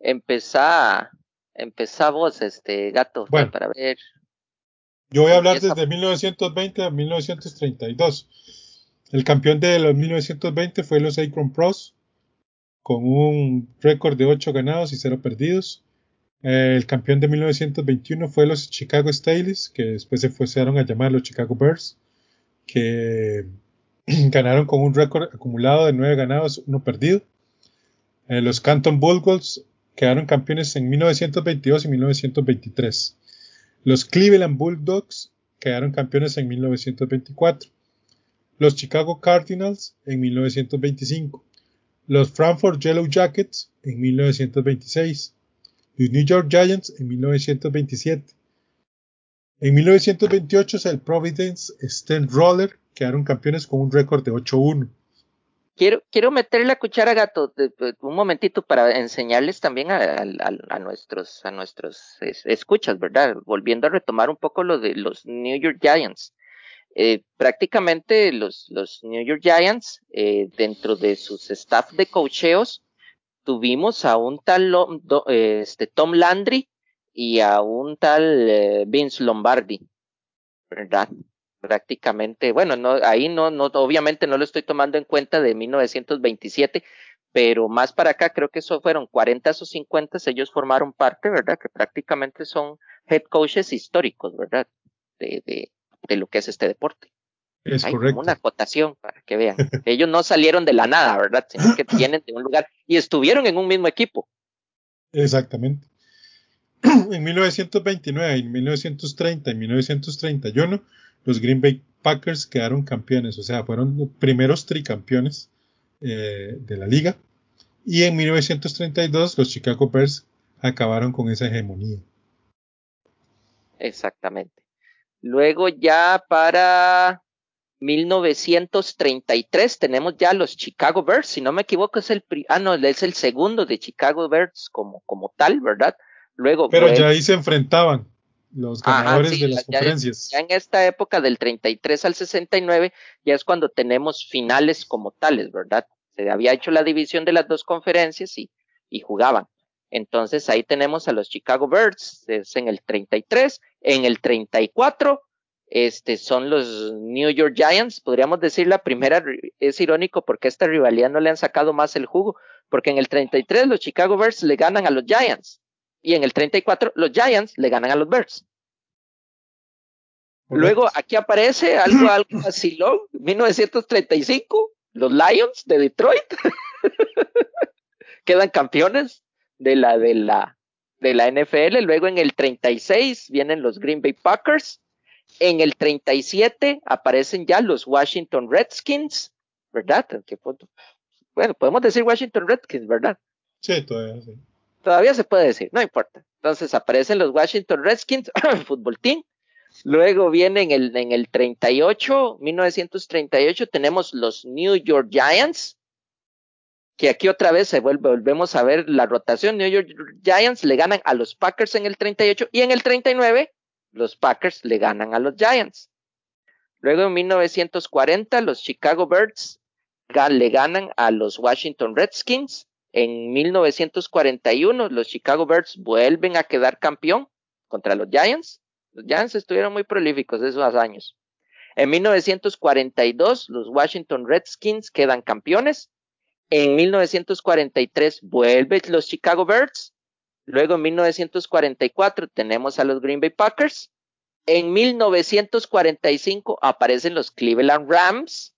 Empezá, empezá vos, este gato, bueno, para ver. Yo voy a hablar desde 1920 a 1932. El campeón de los 1920 fue los Akron Pros, con un récord de 8 ganados y 0 perdidos. el campeón de 1921 fue los Chicago Staleys, que después se fueron a llamar los Chicago Bears, que ganaron con un récord acumulado de 9 ganados, 1 perdido. Eh, los Canton Bulldogs quedaron campeones en 1922 y 1923. Los Cleveland Bulldogs quedaron campeones en 1924. Los Chicago Cardinals en 1925 los Frankfurt Yellow Jackets en 1926, los New York Giants en 1927. En 1928 el Providence Steamroller quedaron campeones con un récord de 8-1. Quiero, quiero meter la cuchara gato un momentito para enseñarles también a, nuestros, a nuestros escuchas, ¿verdad? Volviendo a retomar un poco lo de los New York Giants. Eh, prácticamente los, los, New York Giants, eh, dentro de sus staff de cocheos, tuvimos a un tal eh, este, Tom Landry y a un tal Vince Lombardi, ¿verdad? Prácticamente, bueno, no, ahí no, no, obviamente no lo estoy tomando en cuenta de 1927, pero más para acá creo que eso fueron 40 o 50, ellos formaron parte, ¿verdad? Que prácticamente son head coaches históricos, ¿verdad? De, de, de lo que es este deporte. Es correcto. una acotación para que vean. Ellos no salieron de la nada, ¿verdad? Sino que vienen de un lugar y estuvieron en un mismo equipo. Exactamente. En 1929, en 1930 y 1931, los Green Bay Packers quedaron campeones, o sea, fueron los primeros tricampeones eh, de la liga. Y en 1932 los Chicago Bears acabaron con esa hegemonía. Exactamente. Luego ya para 1933 tenemos ya los Chicago Bears, si no me equivoco es el ah no es el segundo de Chicago Bears como como tal, ¿verdad? Luego pero ya ahí se enfrentaban los ganadores de las conferencias. Ya en esta época del 33 al 69 ya es cuando tenemos finales como tales, ¿verdad? Se había hecho la división de las dos conferencias y, y jugaban. Entonces ahí tenemos a los Chicago Birds, es en el 33, en el 34, este son los New York Giants, podríamos decir la primera, es irónico porque esta rivalidad no le han sacado más el jugo, porque en el 33 los Chicago Birds le ganan a los Giants y en el 34 los Giants le ganan a los Birds. Luego aquí aparece algo, algo así, 1935, los Lions de Detroit quedan campeones de la, de la, de la NFL. Luego en el 36 vienen los Green Bay Packers. En el 37 aparecen ya los Washington Redskins, ¿verdad? Bueno, podemos decir Washington Redskins, ¿verdad? Sí, todavía sí. Todavía se puede decir, no importa. Entonces aparecen los Washington Redskins, fútbol team. Luego viene en el, en el 38, 1938, tenemos los New York Giants, que aquí otra vez se volvemos a ver la rotación. New York Giants le ganan a los Packers en el 38 y en el 39 los Packers le ganan a los Giants. Luego en 1940 los Chicago Birds le ganan a los Washington Redskins. En 1941 los Chicago Birds vuelven a quedar campeón contra los Giants. Los Giants estuvieron muy prolíficos esos años. En 1942 los Washington Redskins quedan campeones en 1943 vuelven los Chicago Birds. Luego en 1944 tenemos a los Green Bay Packers. En 1945 aparecen los Cleveland Rams.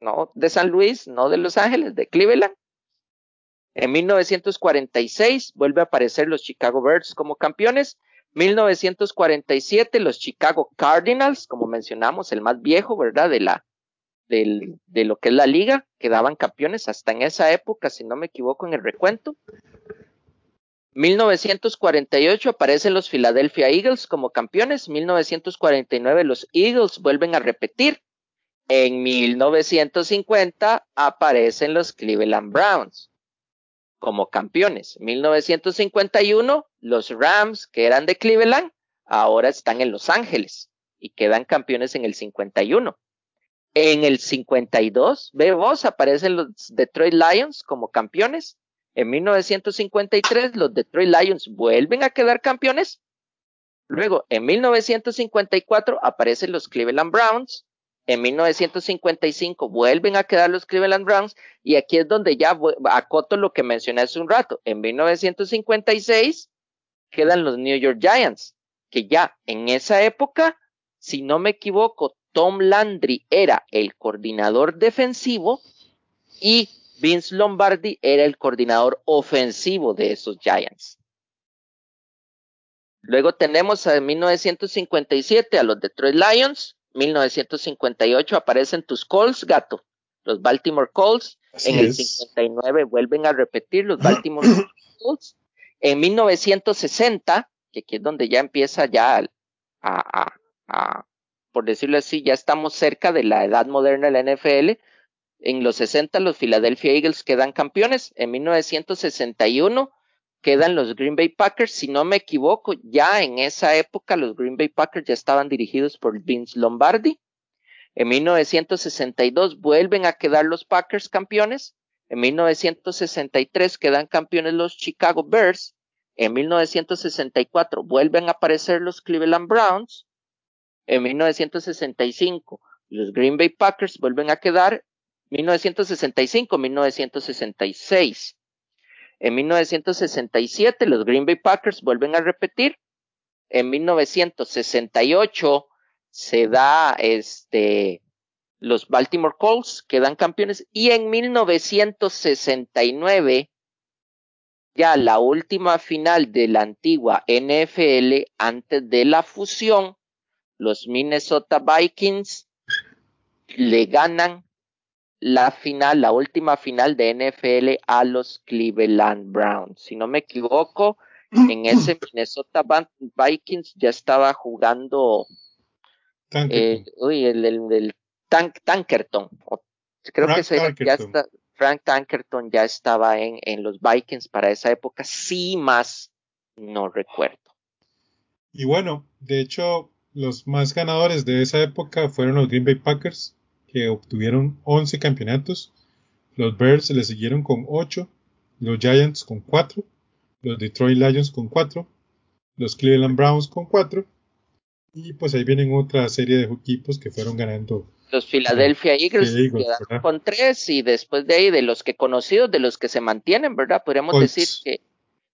No de San Luis, no de Los Ángeles, de Cleveland. En 1946 vuelve a aparecer los Chicago Birds como campeones. 1947 los Chicago Cardinals, como mencionamos, el más viejo, ¿verdad? De la, del, de lo que es la liga, quedaban campeones hasta en esa época, si no me equivoco en el recuento. 1948 aparecen los Philadelphia Eagles como campeones. 1949 los Eagles vuelven a repetir. En 1950 aparecen los Cleveland Browns como campeones. 1951 los Rams, que eran de Cleveland, ahora están en Los Ángeles y quedan campeones en el 51. En el 52, ve vos, aparecen los Detroit Lions como campeones. En 1953, los Detroit Lions vuelven a quedar campeones. Luego, en 1954, aparecen los Cleveland Browns. En 1955 vuelven a quedar los Cleveland Browns y aquí es donde ya acoto lo que mencioné hace un rato. En 1956 quedan los New York Giants, que ya en esa época, si no me equivoco, Tom Landry era el coordinador defensivo y Vince Lombardi era el coordinador ofensivo de esos Giants. Luego tenemos en 1957 a los Detroit Lions, 1958 aparecen tus Colts, gato, los Baltimore Colts, en el 59 vuelven a repetir los Baltimore Colts, en 1960, que aquí es donde ya empieza ya a, a por decirlo así, ya estamos cerca de la edad moderna de la NFL. En los 60 los Philadelphia Eagles quedan campeones. En 1961 quedan los Green Bay Packers. Si no me equivoco, ya en esa época los Green Bay Packers ya estaban dirigidos por Vince Lombardi. En 1962 vuelven a quedar los Packers campeones. En 1963 quedan campeones los Chicago Bears. En 1964 vuelven a aparecer los Cleveland Browns. En 1965, los Green Bay Packers vuelven a quedar 1965-1966. En 1967, los Green Bay Packers vuelven a repetir. En 1968 se da este los Baltimore Colts quedan campeones y en 1969 ya la última final de la antigua NFL antes de la fusión los Minnesota Vikings le ganan la final, la última final de NFL a los Cleveland Browns. Si no me equivoco, en ese Minnesota Vikings ya estaba jugando eh, uy, el, el, Tank, Tankerton. Creo que ya está, Frank Tankerton ya estaba en, en los Vikings para esa época, sí más no recuerdo. Y bueno, de hecho, los más ganadores de esa época fueron los Green Bay Packers, que obtuvieron 11 campeonatos. Los Bears le siguieron con 8, los Giants con 4, los Detroit Lions con 4, los Cleveland Browns con 4, y pues ahí vienen otra serie de equipos que fueron ganando. Los Philadelphia Eagles, quedaron con 3 y después de ahí de los que conocidos, de los que se mantienen, ¿verdad? Podríamos decir que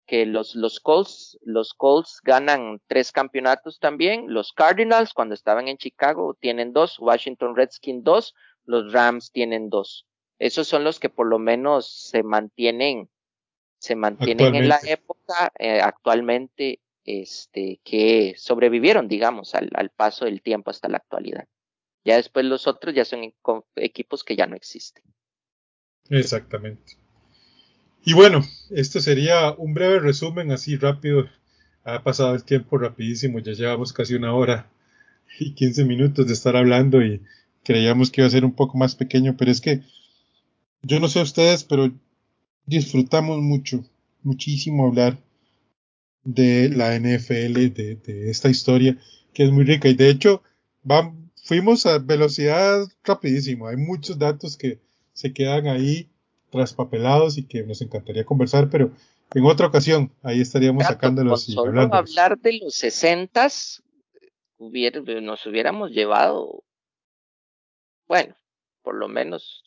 que los, los Colts, los Colts ganan tres campeonatos también, los Cardinals cuando estaban en Chicago tienen dos, Washington Redskins dos, los Rams tienen dos. Esos son los que por lo menos se mantienen, se mantienen en la época eh, actualmente, este, que sobrevivieron, digamos, al, al paso del tiempo hasta la actualidad. Ya después los otros ya son equipos que ya no existen. Exactamente. Y bueno, este sería un breve resumen así rápido. Ha pasado el tiempo rapidísimo, ya llevamos casi una hora y 15 minutos de estar hablando y creíamos que iba a ser un poco más pequeño, pero es que yo no sé ustedes, pero disfrutamos mucho, muchísimo hablar de la NFL, de, de esta historia que es muy rica. Y de hecho fuimos a velocidad rapidísimo, hay muchos datos que se quedan ahí traspapelados y que nos encantaría conversar, pero en otra ocasión ahí estaríamos sacándolos y hablando. hablar de los sesentas nos hubiéramos llevado, bueno, por lo menos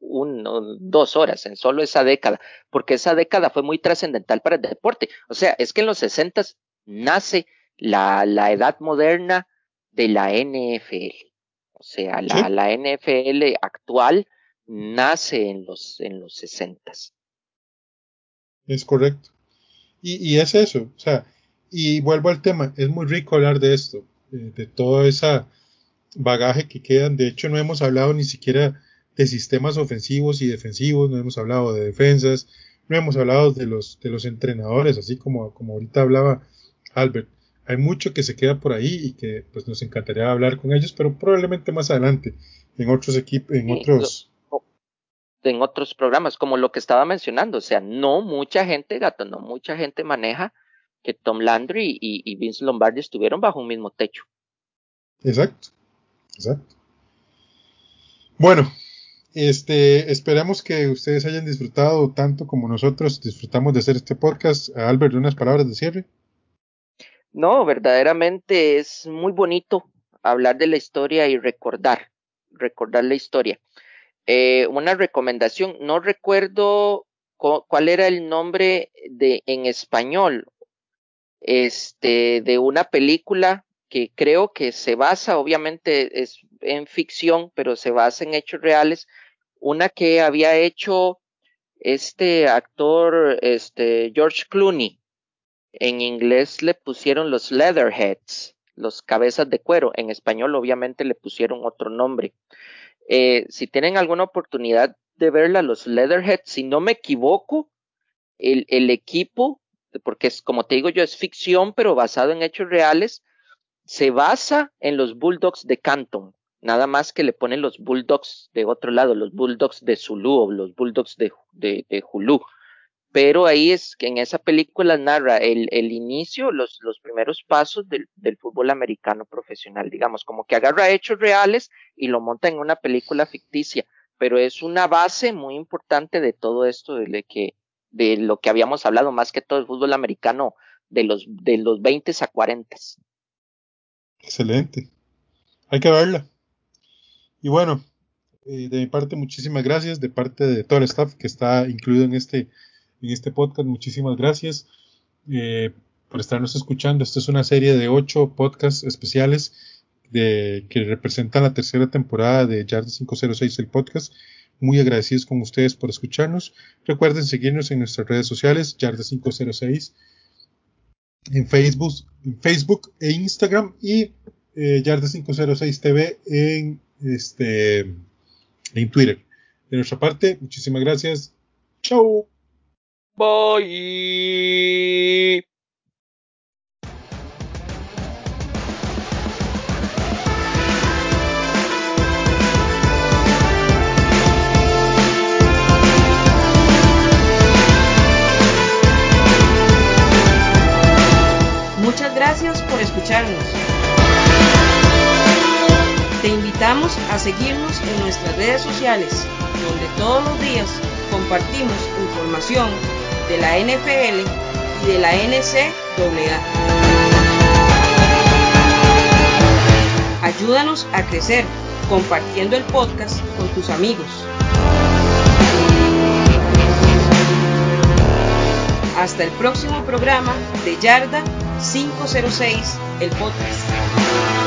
uno, dos horas en solo esa década, porque esa década fue muy trascendental para el deporte. O sea, es que en los sesentas nace la, la edad moderna de la NFL. O sea, la, la NFL actual nace en los, en los 60. Es correcto. Y, y, es eso, o sea, y vuelvo al tema, es muy rico hablar de esto, de, de todo ese bagaje que quedan. De hecho, no hemos hablado ni siquiera de sistemas ofensivos y defensivos, no hemos hablado de defensas, no hemos hablado de los, de los entrenadores, así como, como ahorita hablaba Albert. Hay mucho que se queda por ahí y que pues nos encantaría hablar con ellos, pero probablemente más adelante, en otros equipos, en otros... En otros programas, como lo que estaba mencionando, o sea, no mucha gente, gato, no mucha gente maneja que Tom Landry y, y Vince Lombardi estuvieron bajo un mismo techo. Exacto, exacto. Bueno, este, esperamos que ustedes hayan disfrutado tanto como nosotros disfrutamos de hacer este podcast. Albert, unas palabras de cierre. No, verdaderamente es muy bonito hablar de la historia y recordar, recordar la historia. Eh, una recomendación, no recuerdo cuál era el nombre de en español, este, de una película que creo que se basa, obviamente es en ficción, pero se basa en hechos reales, una que había hecho este actor, este George Clooney. En inglés le pusieron los Leatherheads, los cabezas de cuero. En español, obviamente, le pusieron otro nombre. Eh, si tienen alguna oportunidad de verla, los Leatherheads, si no me equivoco, el, el equipo, porque es como te digo yo, es ficción, pero basado en hechos reales, se basa en los Bulldogs de Canton nada más que le ponen los Bulldogs de otro lado, los Bulldogs de Zulu o los Bulldogs de, de, de Hulu. Pero ahí es que en esa película narra el, el inicio, los, los primeros pasos del, del, fútbol americano profesional, digamos, como que agarra hechos reales y lo monta en una película ficticia, pero es una base muy importante de todo esto, de, que, de lo que habíamos hablado, más que todo el fútbol americano de los, de los 20 a 40. Excelente. Hay que verla. Y bueno, eh, de mi parte, muchísimas gracias. De parte de todo el staff que está incluido en este, en este podcast, muchísimas gracias eh, por estarnos escuchando. Esta es una serie de ocho podcasts especiales que representan la tercera temporada de Yard 506, el podcast. Muy agradecidos con ustedes por escucharnos. Recuerden seguirnos en nuestras redes sociales, Yard 506, en Facebook, en Facebook e Instagram y eh, Yard 506 TV en este, en Twitter. De nuestra parte, muchísimas gracias. Chau. Muchas gracias por escucharnos. Te invitamos a seguirnos en nuestras redes sociales, donde todos los días compartimos información de la NFL y de la NCAA. Ayúdanos a crecer compartiendo el podcast con tus amigos. Hasta el próximo programa de Yarda 506, el podcast.